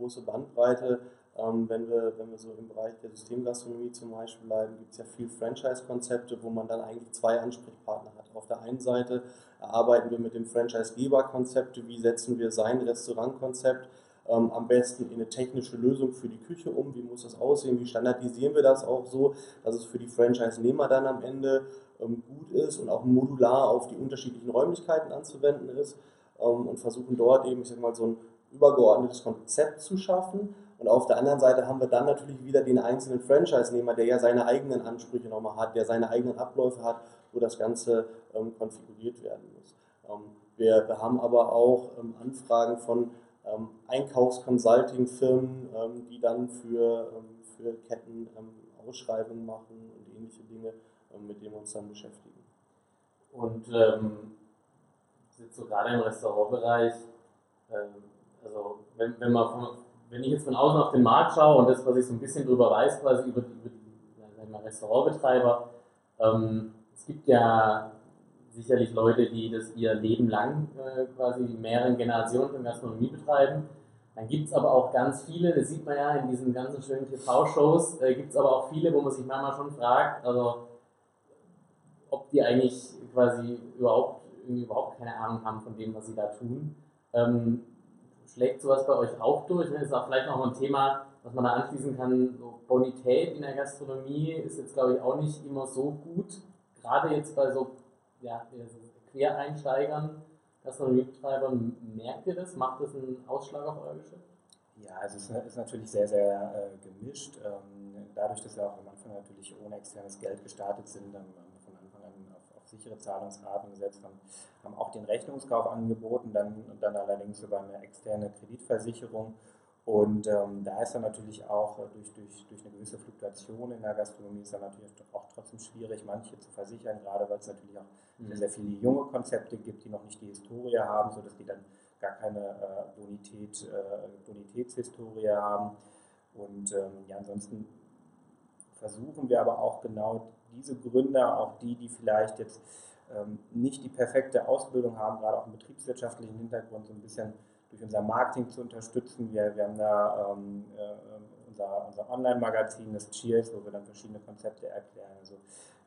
große Bandbreite. Ähm, wenn, wir, wenn wir so im Bereich der Systemgastronomie zum Beispiel bleiben, gibt es ja viel Franchise-Konzepte, wo man dann eigentlich zwei Ansprechpartner hat. Auf der einen Seite arbeiten wir mit dem Franchise-Geber-Konzept, wie setzen wir sein Restaurantkonzept ähm, am besten in eine technische Lösung für die Küche um, wie muss das aussehen, wie standardisieren wir das auch so, dass es für die Franchise-Nehmer dann am Ende ähm, gut ist und auch modular auf die unterschiedlichen Räumlichkeiten anzuwenden ist ähm, und versuchen dort eben, ich sag mal, so ein übergeordnetes Konzept zu schaffen. Und auf der anderen Seite haben wir dann natürlich wieder den einzelnen Franchise-Nehmer, der ja seine eigenen Ansprüche nochmal hat, der seine eigenen Abläufe hat, wo das Ganze ähm, konfiguriert werden muss. Ähm, wir, wir, haben aber auch ähm, Anfragen von ähm, Einkaufs-Consulting-Firmen, ähm, die dann für, ähm, für Ketten Ausschreibungen machen und ähnliche Dinge, mit denen wir uns dann beschäftigen.
Und ähm, so gerade im Restaurantbereich, ähm, also wenn, wenn, man von, wenn ich jetzt von außen auf den Markt schaue und das, was ich so ein bisschen drüber weiß, quasi über die, über die mal, Restaurantbetreiber, ähm, es gibt ja sicherlich Leute, die das ihr Leben lang äh, quasi mehreren Generationen von Gastronomie betreiben. Dann gibt es aber auch ganz viele, das sieht man ja in diesen ganzen schönen TV-Shows, äh, gibt es aber auch viele, wo man sich manchmal schon fragt, also ob die eigentlich quasi überhaupt, überhaupt keine Ahnung haben von dem, was sie da tun. Ähm, schlägt sowas bei euch auch durch? Das ist auch vielleicht noch ein Thema, was man da anschließen kann. So Bonität in der Gastronomie ist jetzt, glaube ich, auch nicht immer so gut. Gerade jetzt bei so ja, Quereinsteigern, Gastronomiebetreibern, merkt ihr das? Macht das einen Ausschlag auf euer Geschäft?
Ja, also es ist natürlich sehr, sehr äh, gemischt. Ähm, dadurch, dass wir auch am Anfang natürlich ohne externes Geld gestartet sind, dann waren wir von Anfang an auf, auf sichere Zahlungsraten gesetzt, haben, haben auch den Rechnungskauf angeboten, dann, dann allerdings über eine externe Kreditversicherung. Und ähm, da ist dann natürlich auch durch, durch, durch eine gewisse Fluktuation in der Gastronomie ist dann natürlich auch trotzdem schwierig, manche zu versichern, gerade weil es natürlich auch mhm. sehr viele junge Konzepte gibt, die noch nicht die Historie haben, sodass die dann gar keine äh, Bonität, äh, Bonitätshistorie haben. Und ähm, ja, ansonsten versuchen wir aber auch genau diese Gründer, auch die, die vielleicht jetzt ähm, nicht die perfekte Ausbildung haben, gerade auch im betriebswirtschaftlichen Hintergrund, so ein bisschen durch unser Marketing zu unterstützen. Wir, wir haben da ähm, äh, unser, unser Online-Magazin, das Cheers, wo wir dann verschiedene Konzepte erklären. Also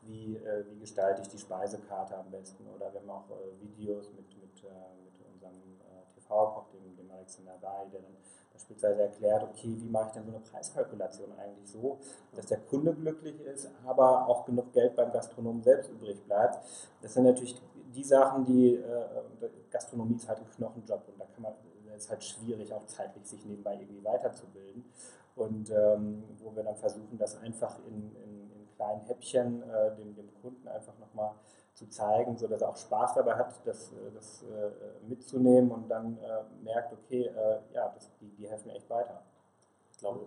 wie, äh, wie gestalte ich die Speisekarte am besten oder wir haben auch äh, Videos mit, mit, äh, mit unserem äh, TV-Koch, dem, dem Alexander Bay, der dann beispielsweise erklärt, okay, wie mache ich denn so eine Preiskalkulation eigentlich so, dass der Kunde glücklich ist, aber auch genug Geld beim Gastronomen selbst übrig bleibt. Das sind natürlich die Sachen, die äh, Gastronomie ist halt ein Knochenjob und da kann man, ist halt schwierig, auch zeitlich sich nebenbei irgendwie weiterzubilden. Und ähm, wo wir dann versuchen, das einfach in, in, in kleinen Häppchen äh, dem, dem Kunden einfach nochmal zu zeigen, sodass er auch Spaß dabei hat, das, äh, das äh, mitzunehmen und dann äh, merkt, okay, ja, das, die, die helfen mir echt weiter.
Ich glaube,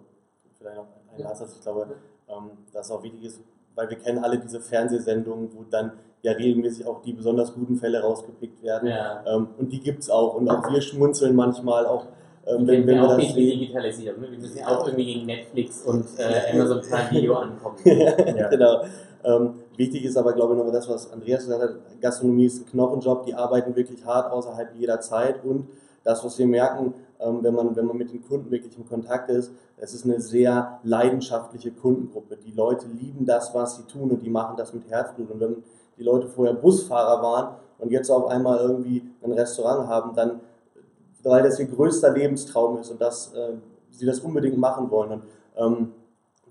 vielleicht noch ein Nachsatz, ich glaube, ähm, dass es auch wichtig ist, weil wir kennen alle diese Fernsehsendungen, wo dann ja regelmäßig auch die besonders guten Fälle rausgepickt werden. Ja. Ähm, und die gibt es auch. Und auch wir schmunzeln manchmal auch.
Ähm, wenn, wenn wir auch das sehen. digitalisieren. Ne? Wir müssen ja auch irgendwie gegen Netflix und äh, Amazon Prime Video ankommen. [laughs]
ja, genau. Ähm, wichtig ist aber, glaube ich, nochmal das, was Andreas gesagt hat. Gastronomie ist ein Knochenjob. Die arbeiten wirklich hart außerhalb jeder Zeit. Und das, was wir merken, ähm, wenn, man, wenn man mit den Kunden wirklich in Kontakt ist, es ist eine sehr leidenschaftliche Kundengruppe. Die Leute lieben das, was sie tun und die machen das mit Herzblut. Und wenn die Leute vorher Busfahrer waren und jetzt auf einmal irgendwie ein Restaurant haben, dann, weil das ihr größter Lebenstraum ist und dass äh, sie das unbedingt machen wollen. Und ähm,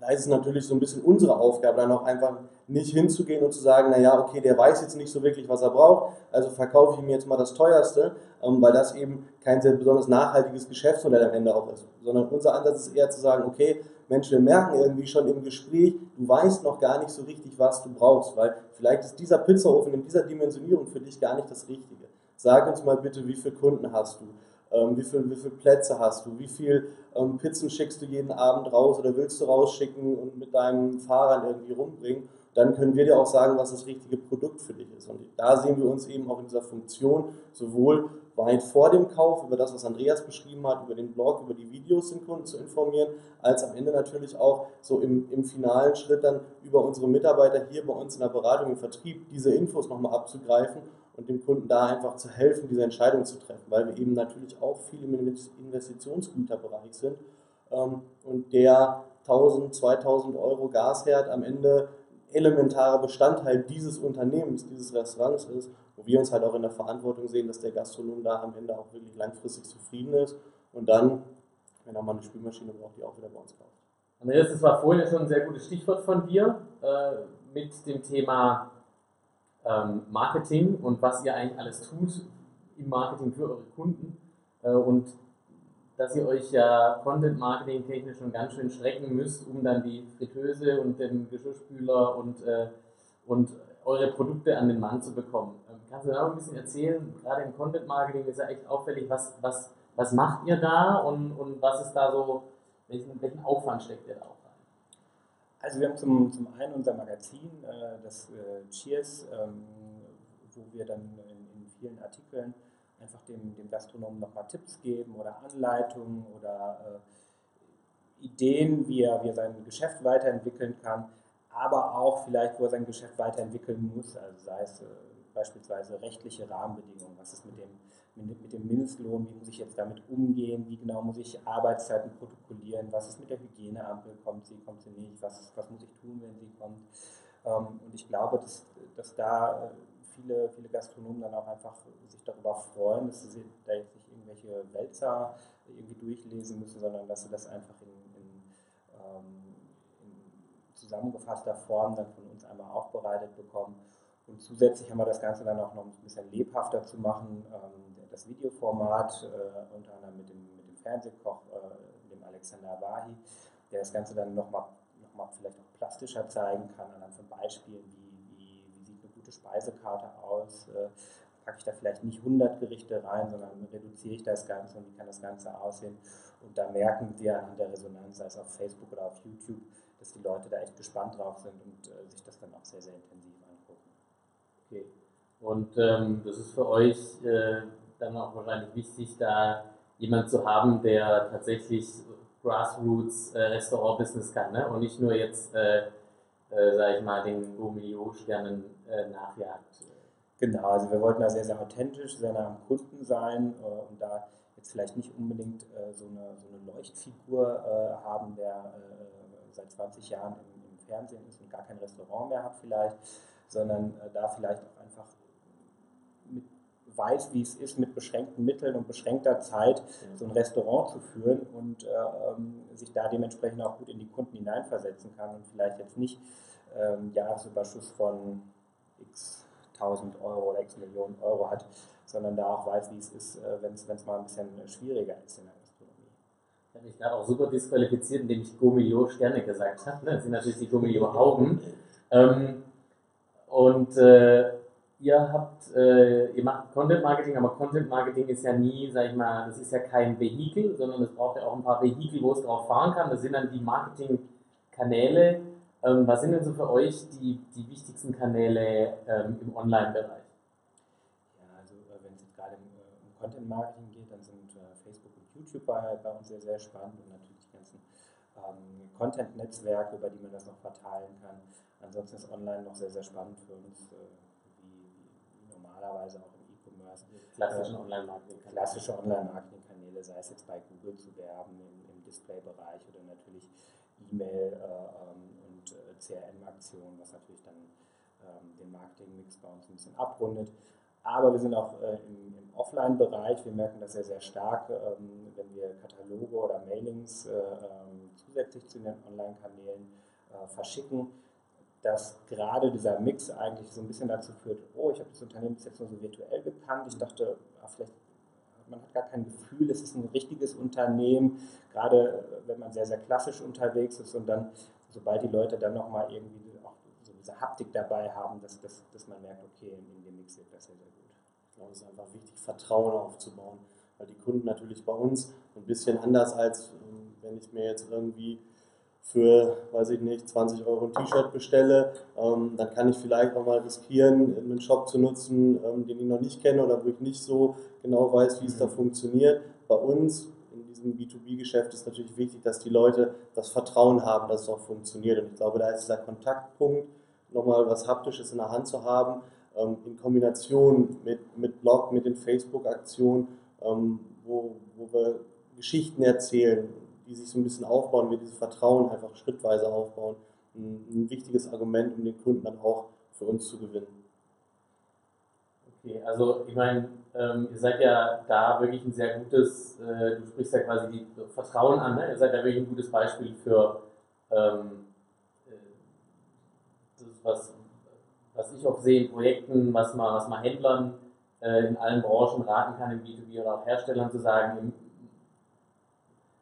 da ist es natürlich so ein bisschen unsere Aufgabe, dann auch einfach nicht hinzugehen und zu sagen, naja, okay, der weiß jetzt nicht so wirklich, was er braucht, also verkaufe ich ihm jetzt mal das teuerste, ähm, weil das eben kein sehr besonders nachhaltiges Geschäftsmodell am Ende auch ist. Sondern unser Ansatz ist eher zu sagen, okay, Mensch, wir merken irgendwie schon im Gespräch, du weißt noch gar nicht so richtig, was du brauchst, weil vielleicht ist dieser Pizzaofen in dieser Dimensionierung für dich gar nicht das Richtige. Sag uns mal bitte, wie viele Kunden hast du? Ähm, wie, viel, wie viele Plätze hast du? Wie viele ähm, Pizzen schickst du jeden Abend raus oder willst du rausschicken und mit deinem Fahrrad irgendwie rumbringen? Dann können wir dir auch sagen, was das richtige Produkt für dich ist. Und da sehen wir uns eben auch in dieser Funktion sowohl weit vor dem Kauf, über das, was Andreas beschrieben hat, über den Blog, über die Videos den Kunden zu informieren, als am Ende natürlich auch so im, im finalen Schritt dann über unsere Mitarbeiter hier bei uns in der Beratung im Vertrieb diese Infos nochmal abzugreifen und dem Kunden da einfach zu helfen, diese Entscheidung zu treffen, weil wir eben natürlich auch viel im Investitionsgüterbereich sind ähm, und der 1000, 2000 Euro Gasherd am Ende elementarer Bestandteil dieses Unternehmens, dieses Restaurants ist, wo wir uns halt auch in der Verantwortung sehen, dass der Gastronom da am Ende auch wirklich langfristig zufrieden ist und dann, wenn er mal eine Spülmaschine braucht, die auch wieder bei uns kauft.
Andreas, das war vorhin schon ein sehr gutes Stichwort von dir äh, mit dem Thema ähm, Marketing und was ihr eigentlich alles tut im Marketing für eure Kunden. Äh, und dass ihr euch ja Content Marketing technisch schon ganz schön schrecken müsst, um dann die Fritteuse und den Geschirrspüler und, äh, und eure Produkte an den Mann zu bekommen. Ähm, kannst du da noch ein bisschen erzählen? Gerade im Content Marketing ist ja echt auffällig, was, was, was macht ihr da und, und was ist da so, welchen, welchen Aufwand steckt ihr da auch rein?
Also wir haben zum, zum einen unser Magazin, äh, das äh, Cheers, ähm, wo wir dann in, in vielen Artikeln einfach dem, dem Gastronomen nochmal Tipps geben oder Anleitungen oder äh, Ideen, wie er, wie er sein Geschäft weiterentwickeln kann, aber auch vielleicht, wo er sein Geschäft weiterentwickeln muss, also sei es äh, beispielsweise rechtliche Rahmenbedingungen, was ist mit dem, mit, dem Mindestlohn, wie muss ich jetzt damit umgehen, wie genau muss ich Arbeitszeiten protokollieren, was ist mit der Hygieneampel, kommt sie, kommt sie nicht, was, was muss ich tun, wenn sie kommt. Ähm, und ich glaube, dass, dass da äh, viele, viele Gastronomen dann auch einfach sich darüber freuen, dass sie da jetzt nicht irgendwelche Wälzer irgendwie durchlesen müssen, sondern dass sie das einfach in, in, ähm, in zusammengefasster Form dann von uns einmal aufbereitet bekommen. Und zusätzlich haben wir das Ganze dann auch noch ein bisschen lebhafter zu machen. Ähm, das Videoformat, äh, unter anderem mit dem, mit dem Fernsehkoch, äh, dem Alexander Wahi, der das Ganze dann nochmal noch mal vielleicht auch plastischer zeigen kann, anhand von Beispielen, wie gute Speisekarte aus? Äh, packe ich da vielleicht nicht 100 Gerichte rein, sondern reduziere ich das Ganze und wie kann das Ganze aussehen? Und da merken wir an der Resonanz, sei es auf Facebook oder auf YouTube, dass die Leute da echt gespannt drauf sind und äh, sich das dann auch sehr, sehr intensiv angucken.
Okay. Und ähm, das ist für euch äh, dann auch wahrscheinlich wichtig, da jemand zu haben, der tatsächlich Grassroots äh, kann ne? und nicht nur jetzt, äh, äh, sage ich mal, den Gourmillot-Sternen äh, nachjagt.
Genau, also wir wollten da sehr, sehr authentisch, sehr nah am Kunden sein äh, und da jetzt vielleicht nicht unbedingt äh, so, eine, so eine Leuchtfigur haben, der seit 20 Jahren im, im, Fernsehen ist und gar kein Restaurant mehr hat vielleicht, sondern da vielleicht auch einfach mit weiß, wie es ist, mit beschränkten Mitteln und beschränkter Zeit so ein Restaurant zu führen und äh, ähm, sich da dementsprechend auch gut in die Kunden hineinversetzen kann und vielleicht jetzt nicht ähm, Jahresüberschuss von x tausend Euro oder x Millionen Euro hat, sondern da auch weiß, wie es ist, äh, wenn es mal ein bisschen schwieriger ist in der Gastronomie.
Ich habe mich gerade auch super disqualifiziert, indem ich Gomilio Sterne gesagt habe. Ne? Das sind natürlich die Gomilio Hauben. Ähm, und äh, ihr habt, äh, ihr macht Content Marketing, aber Content Marketing ist ja nie, sag ich mal, das ist ja kein Vehikel, sondern es braucht ja auch ein paar Vehikel, wo es drauf fahren kann. Das sind dann die Marketingkanäle. Ähm, was sind denn so für euch die, die wichtigsten Kanäle ähm, im Online-Bereich?
Ja, also äh, wenn es jetzt gerade um, äh, um Content Marketing geht, dann sind äh, Facebook und YouTube bei, bei, uns sehr, sehr spannend und natürlich die ganzen ähm, Content-Netzwerke, über die man das noch verteilen kann. Ansonsten ist online noch sehr, sehr spannend für uns. Äh, normalerweise auch im E-Commerce.
Klassische Online-Marketing.
Klassische Online-Marketing-Kanäle, sei es jetzt bei Google zu werben, im, im Display-Bereich oder natürlich E-Mail äh, ähm, und äh, CRM-Aktionen, was natürlich dann ähm, den Marketing-Mix bei uns ein bisschen abrundet. Aber wir sind auch äh, im, im Offline-Bereich. Wir merken das sehr, sehr stark, ähm, wenn wir Kataloge oder Mailings äh, ähm, zusätzlich zu den Online-Kanälen äh, verschicken dass gerade dieser Mix eigentlich so ein bisschen dazu führt, oh, ich habe das Unternehmen bis jetzt nur so virtuell gekannt. Ich dachte, ach, vielleicht man hat gar kein Gefühl, es ist ein richtiges Unternehmen, gerade wenn man sehr, sehr klassisch unterwegs ist und dann, sobald die Leute dann nochmal irgendwie auch so diese Haptik dabei haben, dass, dass, dass man merkt, okay, in, dem Mix wird das sehr, sehr gut.
Ich glaube, es ist einfach wichtig, Vertrauen aufzubauen, weil die Kunden natürlich bei uns ein bisschen anders als ähm, wenn ich mir jetzt irgendwie für, weiß ich nicht, 20 Euro ein T-Shirt bestelle, ähm, dann kann ich vielleicht auch mal riskieren, einen Shop zu nutzen, ähm, den ich noch nicht kenne oder wo ich nicht so genau weiß, wie es da mhm. funktioniert. Bei uns diesem B2B-Geschäft ist natürlich wichtig, dass die Leute das Vertrauen haben, dass es auch funktioniert. Und ich glaube, da ist dieser Kontaktpunkt, nochmal was Haptisches in der Hand zu haben, ähm, in Kombination mit, mit Blog, mit den Facebook-Aktionen, ähm, wo, wo wir Geschichten erzählen, die sich so ein bisschen aufbauen, wir dieses Vertrauen einfach schrittweise aufbauen. Ein, ein wichtiges Argument, um den Kunden dann auch für uns zu gewinnen.
Okay, also ich meine, ähm, ihr seid ja da wirklich ein sehr gutes, äh, du sprichst ja quasi die Vertrauen an, ne? ihr seid ja wirklich ein gutes Beispiel für ähm, äh, das, was, was ich auch sehe in Projekten, was man, was man Händlern äh, in allen Branchen raten kann, im B2B oder auch Herstellern zu sagen,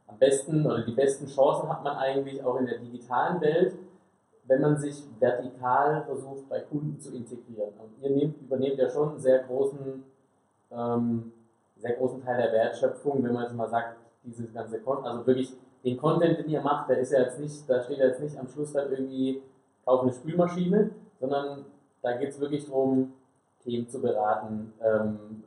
am besten oder die besten Chancen hat man eigentlich auch in der digitalen Welt, wenn man sich vertikal versucht, bei Kunden zu integrieren. Und ihr nehmt, übernehmt ja schon einen sehr großen, ähm, sehr großen Teil der Wertschöpfung, wenn man jetzt mal sagt, dieses ganze Content, also wirklich den Content, den ihr macht, der ist ja jetzt nicht, da steht ja jetzt nicht am Schluss dann irgendwie, kauf eine Spülmaschine, sondern da geht es wirklich darum, Themen zu beraten, ähm,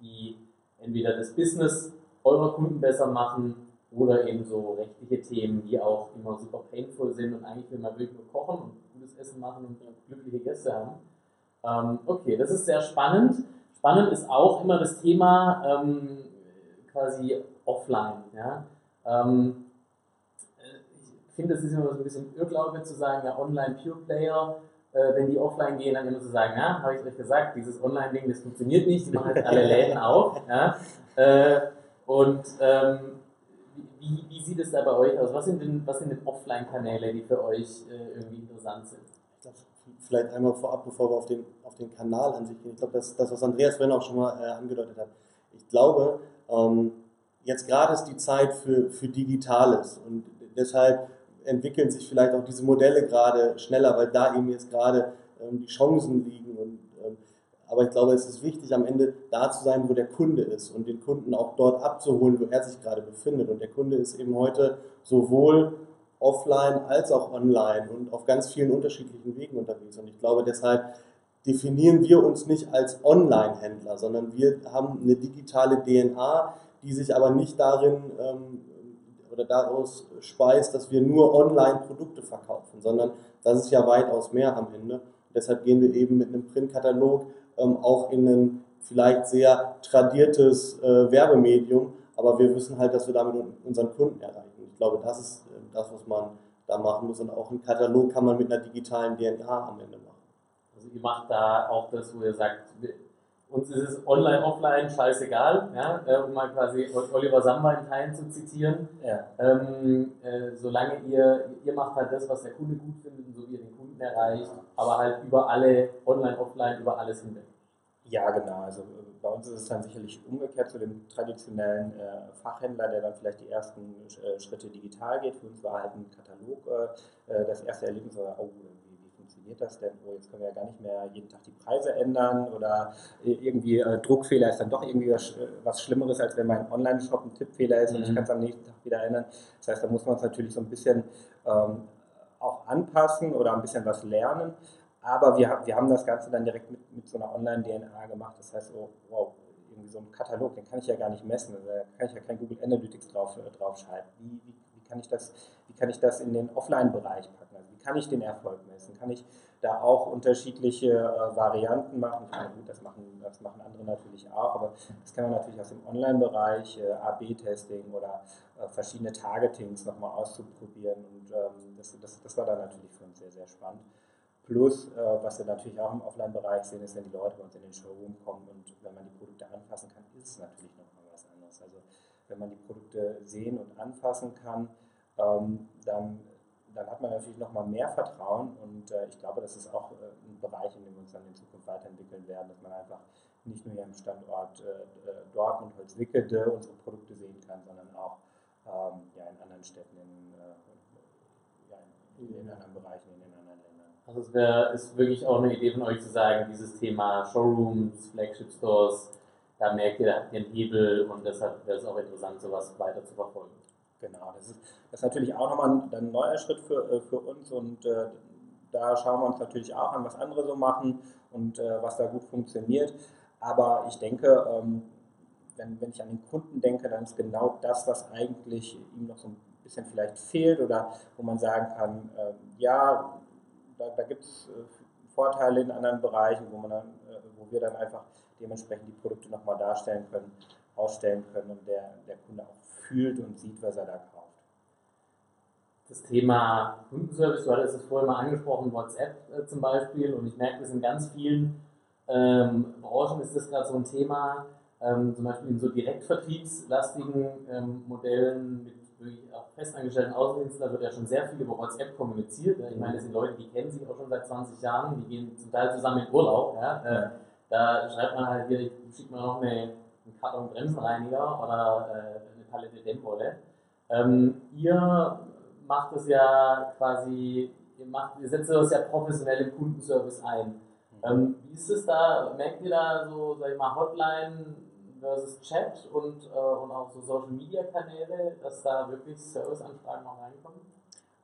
die entweder das Business eurer Kunden besser machen oder eben so rechtliche Themen, die auch immer super painful sind und eigentlich will man wirklich nur kochen und gutes Essen machen und glückliche Gäste haben. Ähm, okay, das ist sehr spannend. Spannend ist auch immer das Thema ähm, quasi offline. Ja? Ähm, ich finde, es ist immer so ein bisschen Irrglaube zu sagen, ja, online Pure Player, äh, wenn die offline gehen, dann immer zu sagen, ja, habe ich euch gesagt, dieses Online-Ding, das funktioniert nicht, die machen jetzt alle [laughs] Läden auf. Ja? Äh, und ähm, wie, wie sieht es da bei euch aus? Was sind denn, was sind denn Offline-Kanäle, die für euch äh, irgendwie interessant sind?
Vielleicht einmal vorab, bevor wir auf den, auf den Kanal an sich gehen. Ich glaube, das, das, was Andreas vorhin auch schon mal äh, angedeutet hat. Ich glaube, ähm, jetzt gerade ist die Zeit für, für Digitales und deshalb entwickeln sich vielleicht auch diese Modelle gerade schneller, weil da eben jetzt gerade ähm, die Chancen liegen. Aber ich glaube, es ist wichtig, am Ende da zu sein, wo der Kunde ist und den Kunden auch dort abzuholen, wo er sich gerade befindet. Und der Kunde ist eben heute sowohl offline als auch online und auf ganz vielen unterschiedlichen Wegen unterwegs. Und ich glaube, deshalb definieren wir uns nicht als Online-Händler, sondern wir haben eine digitale DNA, die sich aber nicht darin ähm, oder daraus speist, dass wir nur Online-Produkte verkaufen, sondern das ist ja weitaus mehr am Ende. deshalb gehen wir eben mit einem Printkatalog ähm, auch in ein vielleicht sehr tradiertes äh, Werbemedium, aber wir wissen halt, dass wir damit unseren Kunden erreichen. Ich glaube, das ist äh, das, was man da machen muss und auch einen Katalog kann man mit einer digitalen DNA am Ende machen.
Also ihr macht da auch das, wo ihr sagt, uns ist es online, offline, scheißegal, ja, äh, um mal quasi Oliver Samba in Teilen zu zitieren. Ja. Ähm, äh, solange ihr, ihr macht halt das, was der Kunde gut findet erreicht, aber halt über alle, online, offline, über alles hinweg.
Ja, genau. Also äh, bei uns ist es dann sicherlich umgekehrt zu dem traditionellen äh, Fachhändler, der dann vielleicht die ersten äh, Schritte digital geht. Für uns war halt ein Katalog äh, das erste Erlebnis, war, oh, funktioniert das denn? Oh, jetzt können wir ja gar nicht mehr jeden Tag die Preise ändern oder irgendwie äh, Druckfehler ist dann doch irgendwie was, äh, was Schlimmeres, als wenn mein Online-Shop ein Tippfehler ist mhm. und ich kann es am nächsten Tag wieder ändern. Das heißt, da muss man es natürlich so ein bisschen ähm, anpassen oder ein bisschen was lernen. Aber wir, wir haben das Ganze dann direkt mit, mit so einer Online-DNA gemacht. Das heißt, oh, wow, irgendwie so ein Katalog, den kann ich ja gar nicht messen. Da kann ich ja kein Google Analytics drauf, äh, draufschalten. Wie, wie, wie, kann ich das, wie kann ich das in den Offline-Bereich packen? Also, wie kann ich den Erfolg messen? Kann ich da auch unterschiedliche äh, Varianten machen. Ich meine, gut, das machen, das machen andere natürlich auch, aber das kann man natürlich aus dem Online-Bereich, äh, AB-Testing oder äh, verschiedene Targetings nochmal auszuprobieren. Und ähm, das, das, das war dann natürlich für uns sehr, sehr spannend. Plus, äh, was wir natürlich auch im Offline-Bereich sehen, ist, wenn die Leute bei uns in den Showroom kommen und wenn man die Produkte anfassen kann, ist es natürlich nochmal was anderes. Also wenn man die Produkte sehen und anfassen kann, ähm, dann dann hat man natürlich nochmal mehr Vertrauen und äh, ich glaube, das ist auch äh, ein Bereich, in dem wir uns dann in Zukunft weiterentwickeln werden, dass man einfach nicht nur hier am Standort äh, äh Dortmund, Holzwickede unsere Produkte sehen kann, sondern auch ähm, ja, in anderen Städten, in, äh, ja, in, in, anderen Bereichen, in den anderen Ländern.
Also es wäre ist wirklich auch eine Idee von euch zu sagen, dieses Thema Showrooms, Flagship Stores, da merkt ihr, da habt ihr einen Hebel und deshalb wäre es auch interessant, sowas weiter zu verfolgen.
Genau, das ist, das ist natürlich auch nochmal ein, ein neuer Schritt für, äh, für uns und äh, da schauen wir uns natürlich auch an, was andere so machen und äh, was da gut funktioniert. Aber ich denke, ähm, wenn, wenn ich an den Kunden denke, dann ist genau das, was eigentlich ihm noch so ein bisschen vielleicht fehlt oder wo man sagen kann, äh, ja, da, da gibt es äh, Vorteile in anderen Bereichen, wo, man dann, äh, wo wir dann einfach dementsprechend die Produkte nochmal darstellen können, ausstellen können und der, der Kunde auch fühlt und sieht, was er da kauft.
Das Thema Kundenservice, du hattest es vorhin mal angesprochen, WhatsApp äh, zum Beispiel, und ich merke das in ganz vielen ähm, Branchen ist das gerade so ein Thema, ähm, zum Beispiel in so direktvertriebslastigen ähm, Modellen mit wirklich auch festangestellten Außendiensten, da wird ja schon sehr viel über WhatsApp kommuniziert. Ich meine, das sind Leute, die kennen sich auch schon seit 20 Jahren, die gehen zum Teil zusammen in Urlaub. Ja? Äh, da schreibt man halt hier, schickt man noch eine, einen Karton Bremsenreiniger oder äh, Palette Dempole. Ähm, ihr macht es ja quasi, ihr, macht, ihr setzt das ja professionell im Kundenservice ein. Ähm, wie ist es da? Merkt ihr da so, sag ich mal, Hotline versus Chat und, äh, und auch so Social Media Kanäle, dass da wirklich Serviceanfragen auch reinkommen?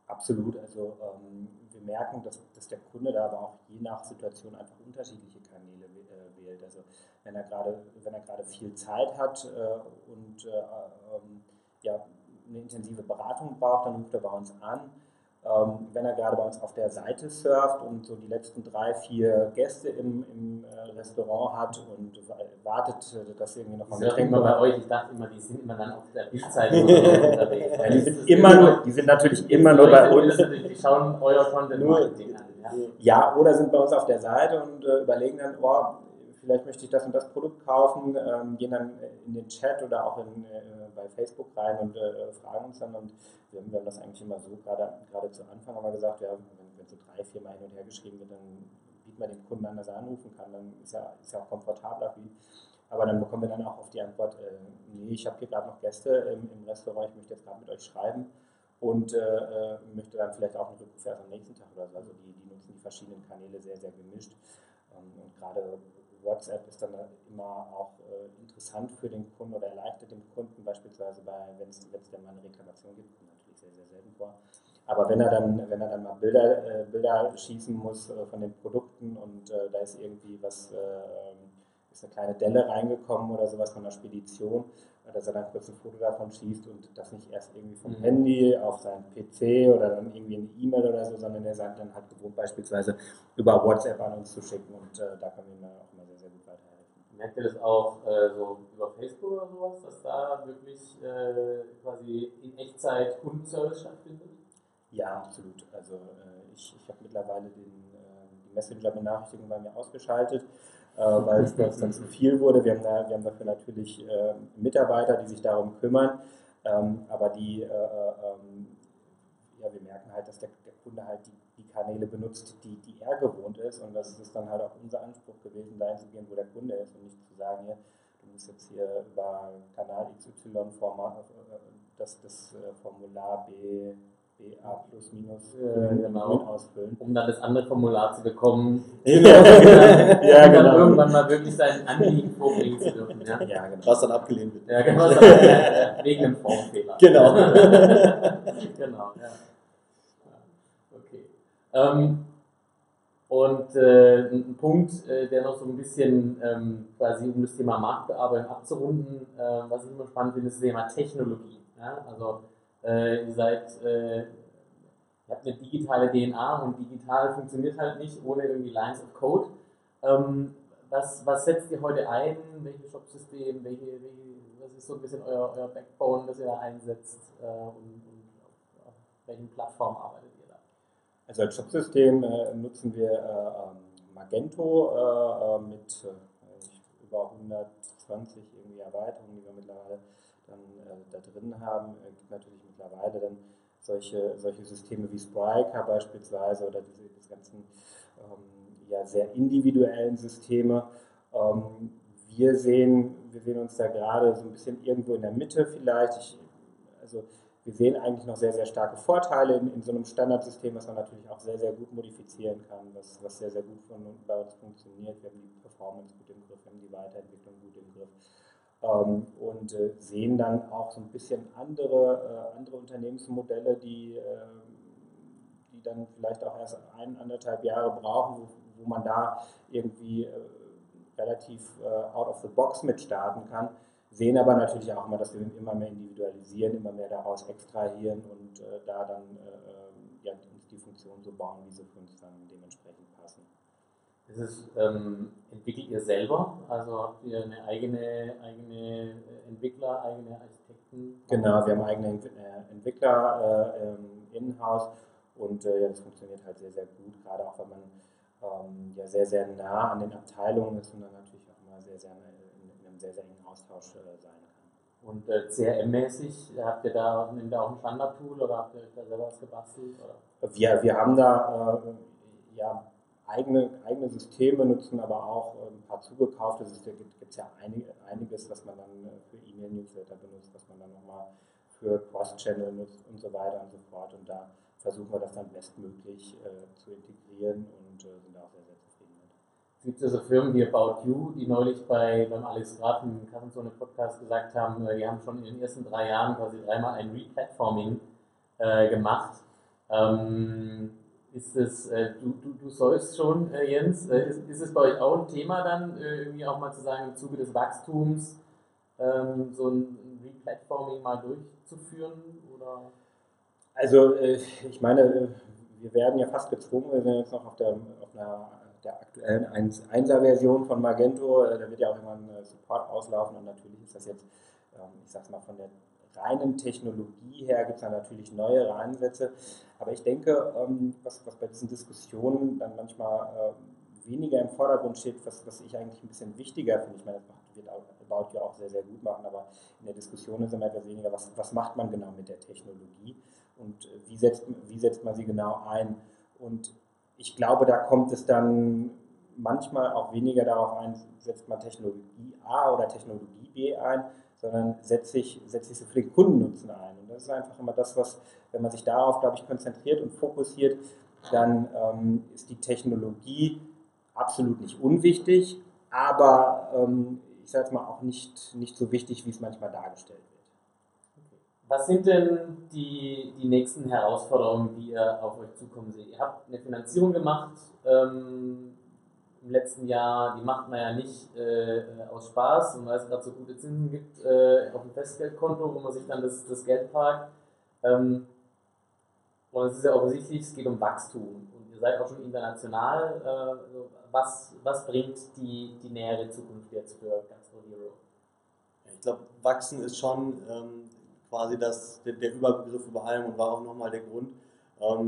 Absolut. Also ähm, wir merken, dass, dass der Kunde da aber auch je nach Situation einfach unterschiedliche Kanäle äh, wählt. Also wenn er gerade, wenn er gerade viel Zeit hat äh, und äh, ähm, ja, eine intensive Beratung braucht, dann ruft er bei uns an. Ähm, wenn er gerade bei uns auf der Seite surft und so die letzten drei, vier Gäste im, im äh, Restaurant hat und wartet, dass irgendwie noch
mal Getränk immer bei euch. Ich dachte immer, die sind immer dann auf der Bildzeitung [laughs] unterwegs.
Ja, die sind immer nur, die sind natürlich immer nur bei uns.
Die schauen euer Content an.
Ja. ja, oder sind bei uns auf der Seite und äh, überlegen dann, oh, vielleicht möchte ich das und das Produkt kaufen, ähm, gehen dann in den Chat oder auch in, äh, bei Facebook rein und äh, fragen uns dann. Und wir haben, wir haben das eigentlich immer so, gerade, gerade zu Anfang haben wir gesagt, ja, wenn, wenn so drei, vier Mal hin und her geschrieben wird, dann bieten wir dem Kunden an, dass er anrufen kann, dann ist ja, ist ja auch komfortabler. Wie, aber dann bekommen wir dann auch auf die Antwort, äh, nee, ich habe hier gerade noch Gäste im, im, Restaurant, ich möchte jetzt gerade mit euch schreiben. und äh, möchte dann vielleicht auch einen Rückruf erst am nächsten Tag oder so. Also die, die nutzen die verschiedenen Kanäle sehr, sehr gemischt. Ähm, und gerade WhatsApp ist dann immer auch äh, interessant für den Kunden oder erleichtert dem Kunden, beispielsweise bei, wenn es dann mal eine Reklamation gibt, natürlich sehr, sehr selten vor. Aber wenn er dann, wenn er dann mal Bilder, äh, Bilder schießen muss äh, von den Produkten und äh, da ist irgendwie was, äh, ist eine kleine Delle reingekommen oder sowas von der Spedition, dass er dann kurz ein Foto davon schießt und das nicht erst irgendwie vom mhm. Handy auf seinen PC oder dann irgendwie eine E-Mail oder so, sondern er sagt dann halt gewohnt beispielsweise über WhatsApp an uns zu schicken und äh, da wir ihm auch immer sehr, sehr gut weiterhelfen.
Merkt ihr das auch äh, so über Facebook oder sowas, dass da wirklich äh, quasi in Echtzeit Kundenservice stattfindet?
Ja, absolut. Also äh, ich, ich habe mittlerweile den, äh, die Messenger-Benachrichtigung bei mir ausgeschaltet weil es dann zu viel wurde. Wir haben, da, wir haben dafür natürlich äh, Mitarbeiter, die sich darum kümmern, ähm, aber die, äh, ähm, ja, wir merken halt, dass der, der Kunde halt die, die, Kanäle benutzt, die, die er gewohnt ist und das ist dann halt auch unser Anspruch gewesen, dahin zu gehen, wo der Kunde ist und nicht zu sagen, hier, du musst jetzt hier über Kanal XY Format, das, das Formular B BA plus minus
ja, genau.
ausfüllen.
Um dann das andere Formular zu bekommen. [laughs] [laughs]
Genau.
ja, um genau. dann irgendwann mal wirklich sein Anliegen vorbringen zu dürfen. Ja?
ja, genau. Was dann abgelehnt wird.
Ja, genau. [laughs] wegen einem Formfehler.
Genau.
genau, ja. Okay. Ähm, und äh, ein Punkt, äh, der noch so ein bisschen ähm, quasi um das Thema Marktbearbeitung abzurunden, äh, was ich immer spannend finde, ist das Thema Technologie. Ja? Also äh, ihr seid, äh, ihr habt eine digitale DNA und digital funktioniert halt nicht ohne irgendwie Lines of Code. Ähm, was, was setzt ihr heute ein? Welches Shopsystem? Welche, welche, was ist so ein bisschen euer, euer Backbone, das ihr da einsetzt? Äh, und, und auf, auf, welchen Plattformen arbeitet ihr da?
Also als Shopsystem äh, nutzen wir äh, ähm, Magento äh, mit über 120 irgendwie Erweiterungen, die wir mittlerweile dann äh, da drin haben. Es gibt natürlich mittlerweile dann solche, solche Systeme wie Spryker beispielsweise oder diese, diese ganzen ähm, ja, sehr individuellen Systeme. Ähm, wir, sehen, wir sehen uns da gerade so ein bisschen irgendwo in der Mitte vielleicht. Ich, also wir sehen eigentlich noch sehr, sehr starke Vorteile in, in so einem Standardsystem, was man natürlich auch sehr, sehr gut modifizieren kann, was, was sehr, sehr gut von, bei uns funktioniert. Wir haben die Performance gut im Griff, wir haben die Weiterentwicklung gut im Griff ähm, und äh, sehen dann auch so ein bisschen andere, äh, andere Unternehmensmodelle, die, äh, die dann vielleicht auch erst ein, anderthalb Jahre brauchen, wo, wo man da irgendwie äh, relativ äh, out of the box mit starten kann. Sehen aber natürlich auch immer, dass wir immer mehr individualisieren, immer mehr daraus extrahieren und äh, da dann ja, uns die Funktion so bauen, wie sie für uns dann dementsprechend passen.
Ist es, ähm, entwickelt ihr selber? Also habt ihr eine eigene, eigene äh, Entwickler, eigene Architekten?
Genau, wir haben eigene äh, Entwickler äh, ähm, in-house und äh, ja, das funktioniert halt sehr, sehr gut, gerade auch wenn man ähm, ja sehr, sehr nah an den Abteilungen ist und dann natürlich auch immer sehr, sehr in, in einem sehr, sehr engen Austausch äh, sein kann.
Und äh, CRM-mäßig, habt ihr da, nehmt ihr auch ein Standard-Tool oder habt ihr da selber was gebastelt? Oder?
Wir, wir haben da ja, eigene, eigene Systeme nutzen, aber auch ähm, ein paar zugekaufte Systeme. Gibt es ja einige, einiges, was man dann äh, für E-Mail-Newsletter benutzt, was man dann nochmal für Cross-Channel nutzt und so weiter und so fort. Und da versuchen wir das dann bestmöglich äh, zu integrieren und äh, sind auch sehr, sehr zufrieden mit.
Es gibt also Firmen wie About You, die neulich bei, beim Alex Graf im Kassenzone Podcast gesagt haben, äh, die haben schon in den ersten drei Jahren quasi dreimal ein Replatforming äh, gemacht. Ähm, ist es, äh, du, du, du sollst schon, äh, Jens, äh, ist, ist es bei euch auch ein Thema dann, äh, irgendwie auch mal zu sagen, im Zuge des Wachstums ähm, so ein, Replatforming mal durchzuführen? Oder?
Also äh, ich meine, äh, wir werden ja fast gezwungen, wir sind jetzt noch auf der, auf einer, der aktuellen 1er-Version von Magento, da wird ja auch immer ein Support auslaufen und natürlich ist das jetzt, ähm, ich sag's mal, von der reinen Technologie her gibt es da natürlich neuere Ansätze. Aber ich denke, ähm, was, was bei diesen Diskussionen dann manchmal äh, weniger im Vordergrund steht, was, was ich eigentlich ein bisschen wichtiger finde, ich meine, das wird About ja auch sehr, sehr gut machen, aber in der Diskussion ist immer etwas weniger, was, was macht man genau mit der Technologie und äh, wie setzt, wie setzt man sie genau ein. Und ich glaube, da kommt es dann manchmal auch weniger darauf ein, setzt man Technologie A oder Technologie B ein, sondern setze ich, setze ich sie für den Kundennutzen ein. Und das ist einfach immer das, was, wenn man sich darauf, glaube ich, konzentriert und fokussiert, dann ähm, ist die Technologie absolut nicht unwichtig, aber ähm, ich sage es mal auch nicht, nicht so wichtig, wie es manchmal dargestellt wird.
Was sind denn die, die nächsten Herausforderungen, die ihr auf euch zukommen seht? Ihr habt eine Finanzierung gemacht ähm, im letzten Jahr, die macht man ja nicht äh, aus Spaß und weil es gerade so gute Zinsen gibt äh, auf dem Festgeldkonto, wo man sich dann das, das Geld parkt. Ähm, und es ist ja offensichtlich, es geht um Wachstum. Und ihr seid auch schon international. Äh, was, was bringt die, die nähere Zukunft jetzt für Gastro Hero?
Ich glaube, wachsen ist schon ähm, quasi das, der, der, Überbegriff über allem und war auch nochmal der Grund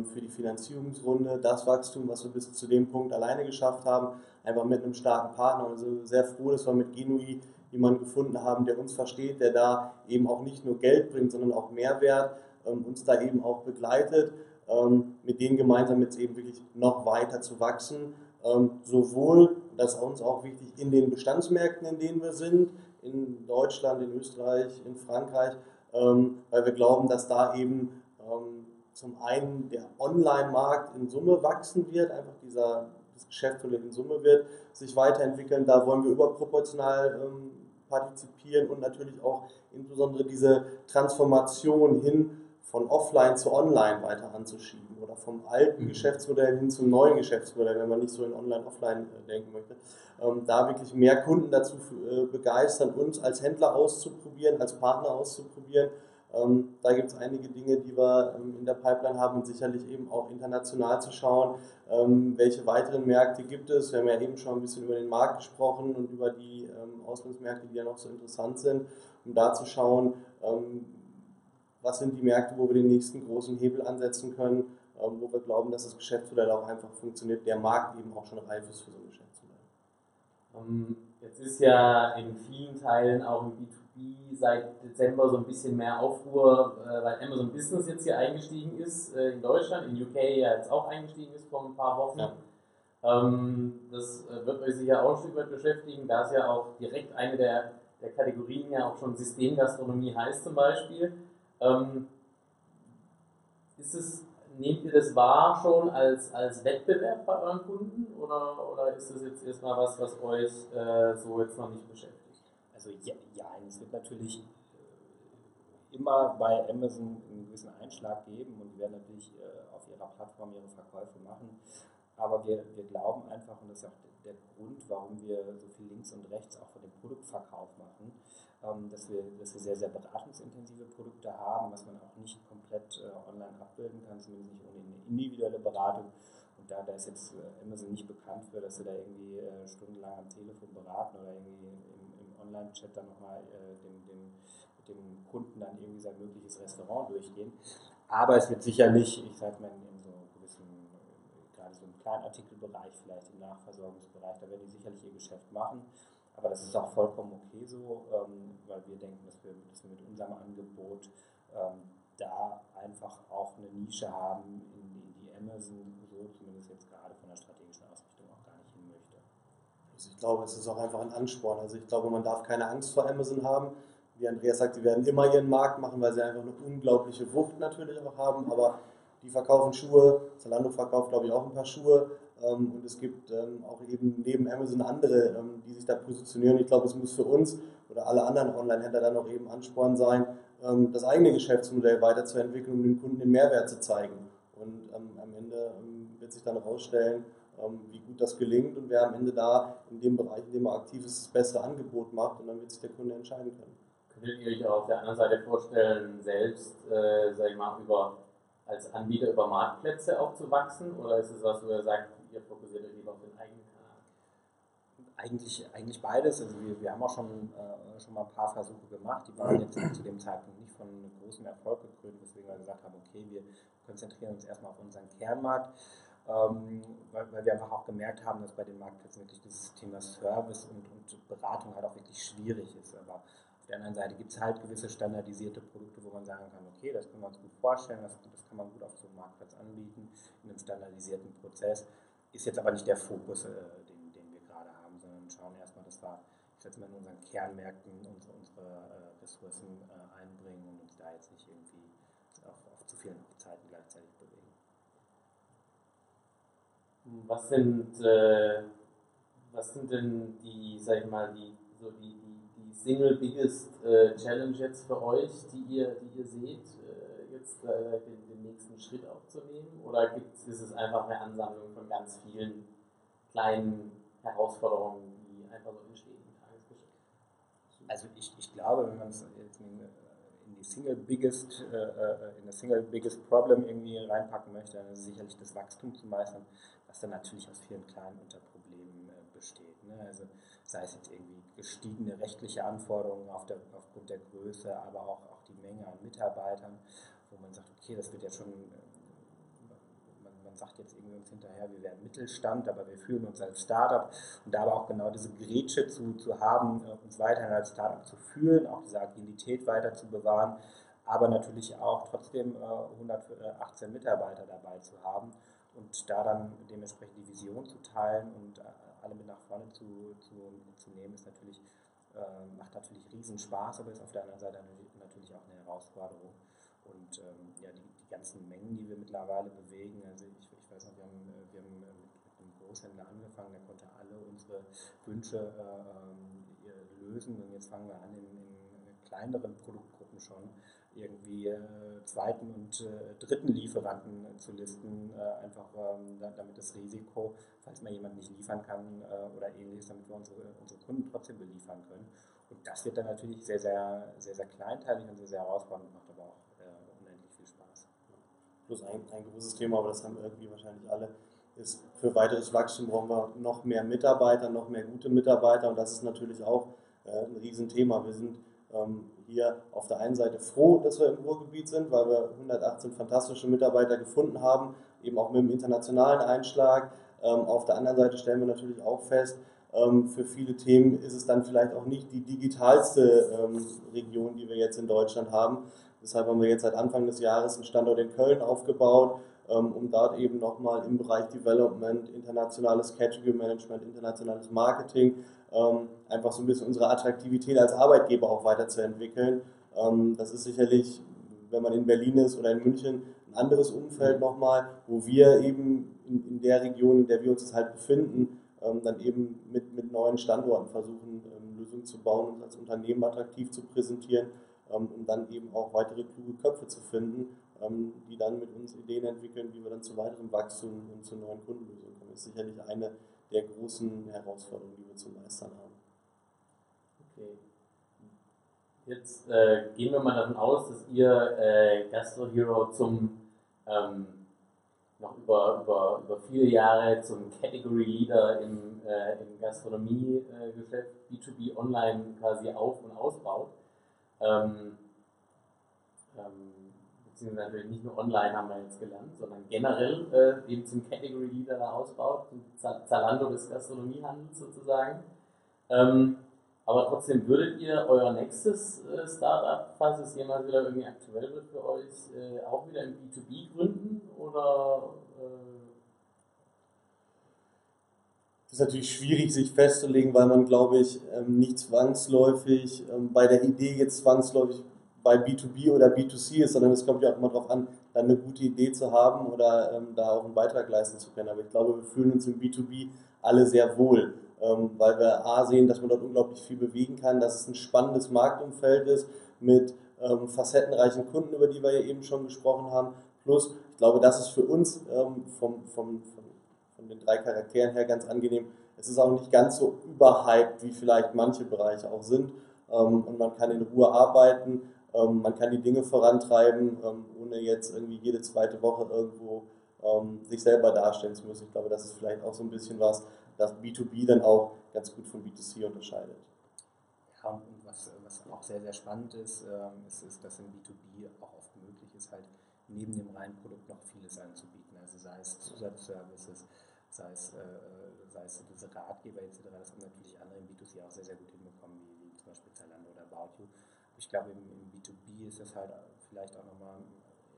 für die Finanzierungsrunde. Das Wachstum, was wir bis zu dem Punkt alleine geschafft haben, einfach mit einem starken Partner. Also sehr froh, dass wir mit Genui jemanden gefunden haben, der uns versteht, der da eben auch nicht nur Geld bringt, sondern auch Mehrwert, ähm, uns da eben auch begleitet, ähm, mit denen gemeinsam jetzt eben wirklich noch weiter zu wachsen ähm, sowohl, das ist uns auch wichtig, in den Bestandsmärkten, in denen wir sind, in Deutschland, in Österreich, in Frankreich, ähm, weil wir glauben, dass da eben ähm, zum einen der Online-Markt in Summe wachsen wird, einfach dieser, das Geschäftsmodell in Summe wird sich weiterentwickeln. Da wollen wir überproportional partizipieren und natürlich auch insbesondere diese Transformation hin von offline zu online weiter anzuschieben oder vom alten mhm. Geschäftsmodell hin zum neuen Geschäftsmodell, wenn man nicht so in online-offline äh, denken möchte, ähm, da wirklich mehr Kunden dazu äh, begeistern, uns als Händler auszuprobieren, als Partner auszuprobieren. Ähm, da gibt es einige Dinge, die wir ähm, in der Pipeline haben und sicherlich eben auch international zu schauen, ähm, welche weiteren Märkte gibt es. Wir haben ja eben schon ein bisschen über den Markt gesprochen und über die ähm, Auslandsmärkte, die ja noch so interessant sind, um da zu schauen, ähm, was sind die Märkte, wo wir den nächsten großen Hebel ansetzen können, ähm, wo wir glauben, dass das Geschäftsmodell auch einfach funktioniert, der Markt eben auch schon reif ist für so ein Geschäftsmodell.
Jetzt ist ja in vielen Teilen auch im B2B seit Dezember so ein bisschen mehr Aufruhr, äh, weil Amazon Business jetzt hier eingestiegen ist äh, in Deutschland, in UK ja jetzt auch eingestiegen ist vor ein paar Wochen. Ja. Ähm, das äh, wird euch sicher auch ein Stück weit beschäftigen, da es ja auch direkt eine der, der Kategorien ja auch schon Systemgastronomie heißt zum Beispiel. Ähm, ist es, nehmt ihr das wahr schon als, als Wettbewerb bei euren Kunden oder, oder ist das jetzt erstmal was, was euch äh, so jetzt noch nicht beschäftigt?
Also ja, ja es wird natürlich äh, immer bei Amazon einen gewissen Einschlag geben und die werden natürlich äh, auf ihrer Plattform ihre Verkäufe machen. Aber wir, wir glauben einfach, und das ist auch der Grund, warum wir so viel links und rechts auch von dem Produktverkauf machen, ähm, dass, wir, dass wir sehr, sehr beratungsintensive Produkte haben, was man auch nicht komplett äh, online abbilden kann, zumindest nicht ohne eine individuelle Beratung. Und da, da ist jetzt Amazon nicht bekannt für, dass sie da irgendwie stundenlang am Telefon beraten oder irgendwie Online-Chat dann nochmal äh, dem, dem, mit dem Kunden dann irgendwie sein mögliches Restaurant durchgehen. Aber es wird sicherlich, ich sag mal, in, so gewissen, äh, gerade so im Kleinartikelbereich, vielleicht im Nachversorgungsbereich, da werden die sicherlich ihr Geschäft machen. Aber das ist auch vollkommen okay so, ähm, weil wir denken, dass wir, dass wir mit unserem Angebot ähm, da einfach auch eine Nische haben, in, in die Amazon so zumindest jetzt gerade von der strategischen Ausrichtung auch gar nicht hin möchte.
Also ich glaube, es ist auch einfach ein Ansporn. Also ich glaube, man darf keine Angst vor Amazon haben. Wie Andreas sagt, sie werden immer ihren Markt machen, weil sie einfach eine unglaubliche Wucht natürlich auch haben. Aber die verkaufen Schuhe, Zalando verkauft glaube ich auch ein paar Schuhe. Ähm, und es gibt ähm, auch eben neben Amazon andere, ähm, die sich da positionieren. Ich glaube, es muss für uns oder alle anderen Online-Händler dann auch eben Ansporn sein, das eigene Geschäftsmodell weiterzuentwickeln, um dem Kunden den Mehrwert zu zeigen. Und am Ende wird sich dann herausstellen, wie gut das gelingt und wer am Ende da in dem Bereich, in dem er aktiv ist, das beste Angebot macht und dann wird sich der Kunde entscheiden können.
Könntet ihr euch auch auf der anderen Seite vorstellen, selbst, äh, sag ich mal, über, als Anbieter über Marktplätze auch zu wachsen? Oder ist es was, wo ihr sagt, ihr fokussiert euch lieber auf den eigenen Kanal?
Eigentlich, eigentlich beides. Also wir, wir haben auch schon, äh, schon mal ein paar Versuche gemacht, die waren jetzt zu dem Zeitpunkt nicht von großem Erfolg gekrönt, weswegen wir gesagt haben, okay, wir konzentrieren uns erstmal auf unseren Kernmarkt. Ähm, weil, wir einfach auch gemerkt haben, dass bei den Marktplätzen wirklich dieses Thema Service und, und Beratung halt auch wirklich schwierig ist. Aber auf der anderen Seite gibt es halt gewisse standardisierte Produkte, wo man sagen kann, okay, das können wir uns gut vorstellen, das, das kann man gut auf so einem Marktplatz anbieten, in einem standardisierten Prozess. Ist jetzt aber nicht der Fokus, äh, den, den wir gerade haben, sondern schauen erstmal, dass wir, ich jetzt mal in unseren Kernmärkten unsere, unsere äh, Ressourcen äh, einbringen und uns da jetzt nicht irgendwie auf, auf zu vielen Hochzeiten gleichzeitig.
Was sind, äh, was sind denn die, sag ich mal, die, so die, die, die single biggest äh, Challenge jetzt für euch, die ihr, die ihr seht, äh, jetzt äh, den, den, nächsten Schritt aufzunehmen? Oder gibt's, ist es einfach eine Ansammlung von ganz vielen kleinen Herausforderungen, die einfach so entstehen?
Also ich, ich glaube, wenn man es jetzt in, in die Single Biggest, äh, äh, in das Single Biggest Problem irgendwie reinpacken möchte, dann ist es sicherlich das Wachstum zu meistern, was dann natürlich aus vielen kleinen Unterproblemen äh, besteht. Ne? Also sei es jetzt irgendwie gestiegene rechtliche Anforderungen auf der, aufgrund der Größe, aber auch, auch die Menge an Mitarbeitern, wo man sagt, okay, das wird ja schon man sagt jetzt irgendwie uns hinterher, wir werden Mittelstand, aber wir fühlen uns als Startup und da aber auch genau diese Grätsche zu, zu haben, äh, uns weiterhin als Startup zu fühlen, auch diese Agilität weiter zu bewahren, aber natürlich auch trotzdem 118 äh, Mitarbeiter dabei zu haben und da dann dementsprechend die Vision zu teilen und äh, alle mit nach vorne zu, zu, zu nehmen, ist natürlich, äh, macht natürlich riesen Spaß, aber ist auf der anderen Seite natürlich auch eine Herausforderung. Und ähm, ja, die, die, ganzen Mengen, die wir mittlerweile bewegen, also ich, ich weiß noch, wir haben, äh, wir haben mit einem Großhändler angefangen, der konnte alle unsere Wünsche äh, lösen und jetzt fangen wir an, in, in kleineren Produktgruppen schon irgendwie äh, zweiten und äh, dritten Lieferanten äh, zu listen, äh, einfach ähm, damit das Risiko, falls mal jemand nicht liefern kann äh, oder ähnliches, damit wir unsere, unsere Kunden trotzdem beliefern können. Und das wird dann natürlich sehr, sehr, sehr, sehr kleinteilig und sehr, sehr herausfordernd, macht aber auch
plus ein, ein großes Thema, aber das haben irgendwie wahrscheinlich alle, ist, für weiteres Wachstum brauchen wir noch mehr Mitarbeiter, noch mehr gute Mitarbeiter und das ist natürlich auch äh, ein Riesenthema. Wir sind ähm, hier auf der einen Seite froh, dass wir im Ruhrgebiet sind, weil wir 118 fantastische Mitarbeiter gefunden haben, eben auch mit dem internationalen Einschlag. Ähm, auf der anderen Seite stellen wir natürlich auch fest, ähm, für viele Themen ist es dann vielleicht auch nicht die digitalste ähm, Region, die wir jetzt in Deutschland haben. Deshalb haben wir jetzt seit Anfang des Jahres einen Standort in Köln aufgebaut, um dort eben nochmal im Bereich Development, internationales Category Management, internationales Marketing ähm, einfach so ein bisschen unsere Attraktivität als Arbeitgeber auch weiterzuentwickeln. Ähm, das ist sicherlich, wenn man in Berlin ist oder in München, ein anderes Umfeld nochmal, wo wir eben in, der Region, in der wir uns halt befinden, dann eben mit, mit neuen Standorten versuchen, Lösungen zu bauen und als Unternehmen attraktiv zu präsentieren ähm, um dann eben auch weitere kluge Köpfe zu finden, ähm, die dann mit uns Ideen entwickeln, wie wir dann zu weiterem Wachstum und zu neuen Kundenlösungen kommen. Das ist sicherlich eine der großen Herausforderungen, die wir zu meistern haben.
Okay. Jetzt äh, gehen wir mal davon aus, dass ihr äh, Gastro Hero zum ähm, noch über, über, über viele Jahre zum Category Leader im, äh, im Gastronomiegeschäft B2B online quasi auf- und ausbaut. Ähm, ähm, beziehungsweise natürlich nicht nur online haben wir jetzt gelernt, sondern generell äh, eben zum Category Leader ausbaut, zum Zalando des Gastronomiehandels sozusagen. Ähm, aber trotzdem würdet ihr euer nächstes äh, Startup, falls es jemals wieder irgendwie aktuell wird für euch, äh, auch wieder im B2B gründen oder äh,
das ist natürlich schwierig, sich festzulegen, weil man, glaube ich, ähm, nicht zwangsläufig ähm, bei der Idee jetzt zwangsläufig bei B2B oder B2C ist, sondern es kommt ja auch immer darauf an, dann eine gute Idee zu haben oder ähm, da auch einen Beitrag leisten zu können. Aber ich glaube, wir fühlen uns im B2B alle sehr wohl, ähm, weil wir A sehen, dass man dort unglaublich viel bewegen kann, dass es ein spannendes Marktumfeld ist mit ähm, facettenreichen Kunden, über die wir ja eben schon gesprochen haben. Plus, ich glaube, das ist für uns ähm, vom, vom, vom von den drei Charakteren her ganz angenehm. Es ist auch nicht ganz so überhyped, wie vielleicht manche Bereiche auch sind. Ähm, und man kann in Ruhe arbeiten, ähm, man kann die Dinge vorantreiben, ähm, ohne jetzt irgendwie jede zweite Woche irgendwo sich selber darstellen zu müssen. Ich glaube, das ist vielleicht auch so ein bisschen was, das B2B dann auch ganz gut von B2C unterscheidet.
Ja, und was, was auch sehr, sehr spannend ist, ist, ist, dass im B2B auch oft möglich ist, halt neben dem reinen Produkt noch vieles anzubieten. Also sei es Zusatzservices, sei es, äh, sei es diese Ratgeber etc., das haben natürlich andere im B2C auch sehr, sehr gut hinbekommen, wie, wie zum Beispiel Zalando oder About You. Ich glaube, im, im, B2B ist das halt vielleicht auch nochmal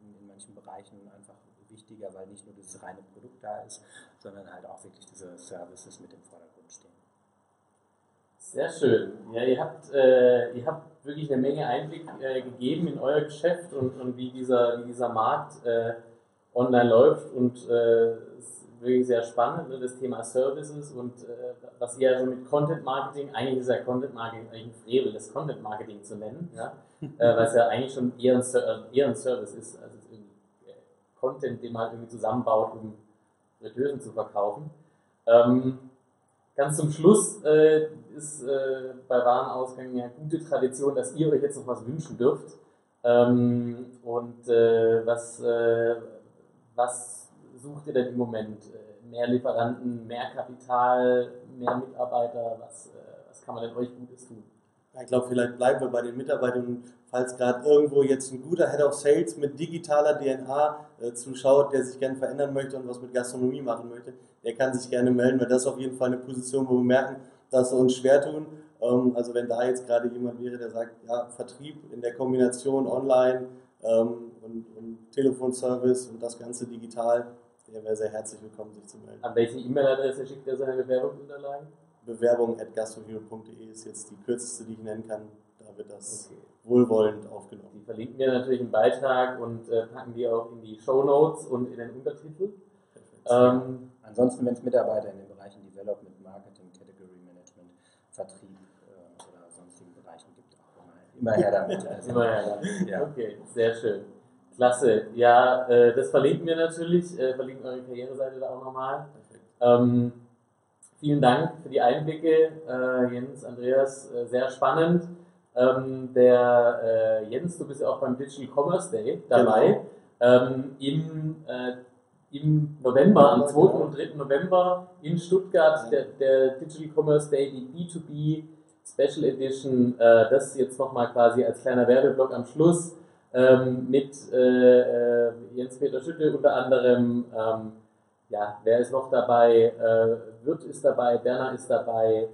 in, in manchen Bereichen einfach wichtiger, weil nicht nur das reine Produkt da ist, sondern halt auch wirklich diese Services mit im Vordergrund stehen.
Sehr schön. Ja, ihr habt, äh, ihr habt wirklich eine Menge Einblick äh, gegeben in euer Geschäft und, und wie, dieser, wie dieser Markt äh, online läuft und äh, wirklich sehr spannend, ne, das Thema Services und äh, was ihr also mit Content Marketing, eigentlich ist ja Content Marketing eigentlich ein Frevel, das Content Marketing zu nennen, ja? [laughs] äh, was ja eigentlich schon eher ein, eher ein Service ist, also äh, Content, den man irgendwie zusammenbaut, um Fritteusen zu verkaufen. Ähm, ganz zum Schluss äh, ist äh, bei Warenausgang ja gute Tradition, dass ihr euch jetzt noch was wünschen dürft. Ähm, und äh, was, was sucht ihr denn im Moment? Äh, mehr Lieferanten, mehr Kapital, mehr Mitarbeiter? Was, äh, was kann man denn euch Gutes tun?
Ich glaube, vielleicht bleiben wir bei den Mitarbeitern. Falls gerade irgendwo jetzt ein guter Head of Sales mit digitaler DNA äh, zuschaut, der sich gerne verändern möchte und was mit Gastronomie machen möchte, der kann sich gerne melden, weil das ist auf jeden Fall eine Position, wo wir merken, dass wir uns schwer tun. Ähm, also wenn da jetzt gerade jemand wäre, der sagt, ja, Vertrieb in der Kombination online ähm, und, und Telefonservice und das Ganze digital, der wäre sehr herzlich willkommen, sich zu melden.
An welche E-Mail-Adresse schickt er seine Bewerbungsunterlagen?
Bewerbung at gastrohero.de ist jetzt die kürzeste, die ich nennen kann. Da wird das okay. wohlwollend aufgenommen.
Die verlinken wir natürlich im Beitrag und äh, packen die auch in die Show Notes und in den Untertitel.
Ähm, Ansonsten, wenn es Mitarbeiter in den Bereichen Development, Marketing, Category Management, Vertrieb äh, oder sonstigen Bereichen gibt, auch immer, immer her damit. [laughs]
Also, immer her damit. Ja. Okay, sehr schön. Klasse. Ja, äh, das verlinken wir natürlich. Äh, verlinken eure Karriereseite da auch nochmal. Ähm, Vielen Dank für die Einblicke, äh, Jens, Andreas, äh, sehr spannend. Ähm, der äh, Jens, du bist ja auch beim Digital Commerce Day dabei. Genau. Ähm, im, äh, Im November, am 2. Genau. und 3. November in Stuttgart, der, der Digital Commerce Day, die B2B Special Edition. Das jetzt nochmal quasi als kleiner Werbeblock am Schluss ähm, mit äh, Jens-Peter Schütte unter anderem. Ähm, ja, wer ist noch dabei? Äh, Wirt ist dabei, Berner ist dabei,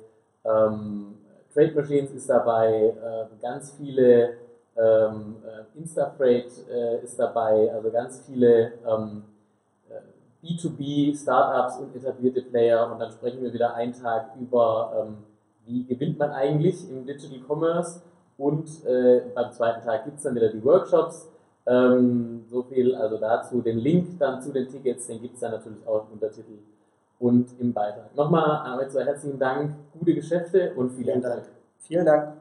ähm, Trade Machines ist dabei, äh, ganz viele ähm, äh, Instafreight äh, ist dabei, also ganz viele ähm, äh, B2B Startups und etablierte Player und dann sprechen wir wieder einen Tag über, ähm, wie gewinnt man eigentlich im Digital Commerce und äh, beim zweiten Tag gibt es dann wieder die Workshops ähm, so viel also dazu. Den Link dann zu den Tickets, den gibt es dann natürlich auch im Untertitel und im Beitrag. Nochmal zwei herzlichen Dank, gute Geschäfte und vielen Dank.
Vielen Dank.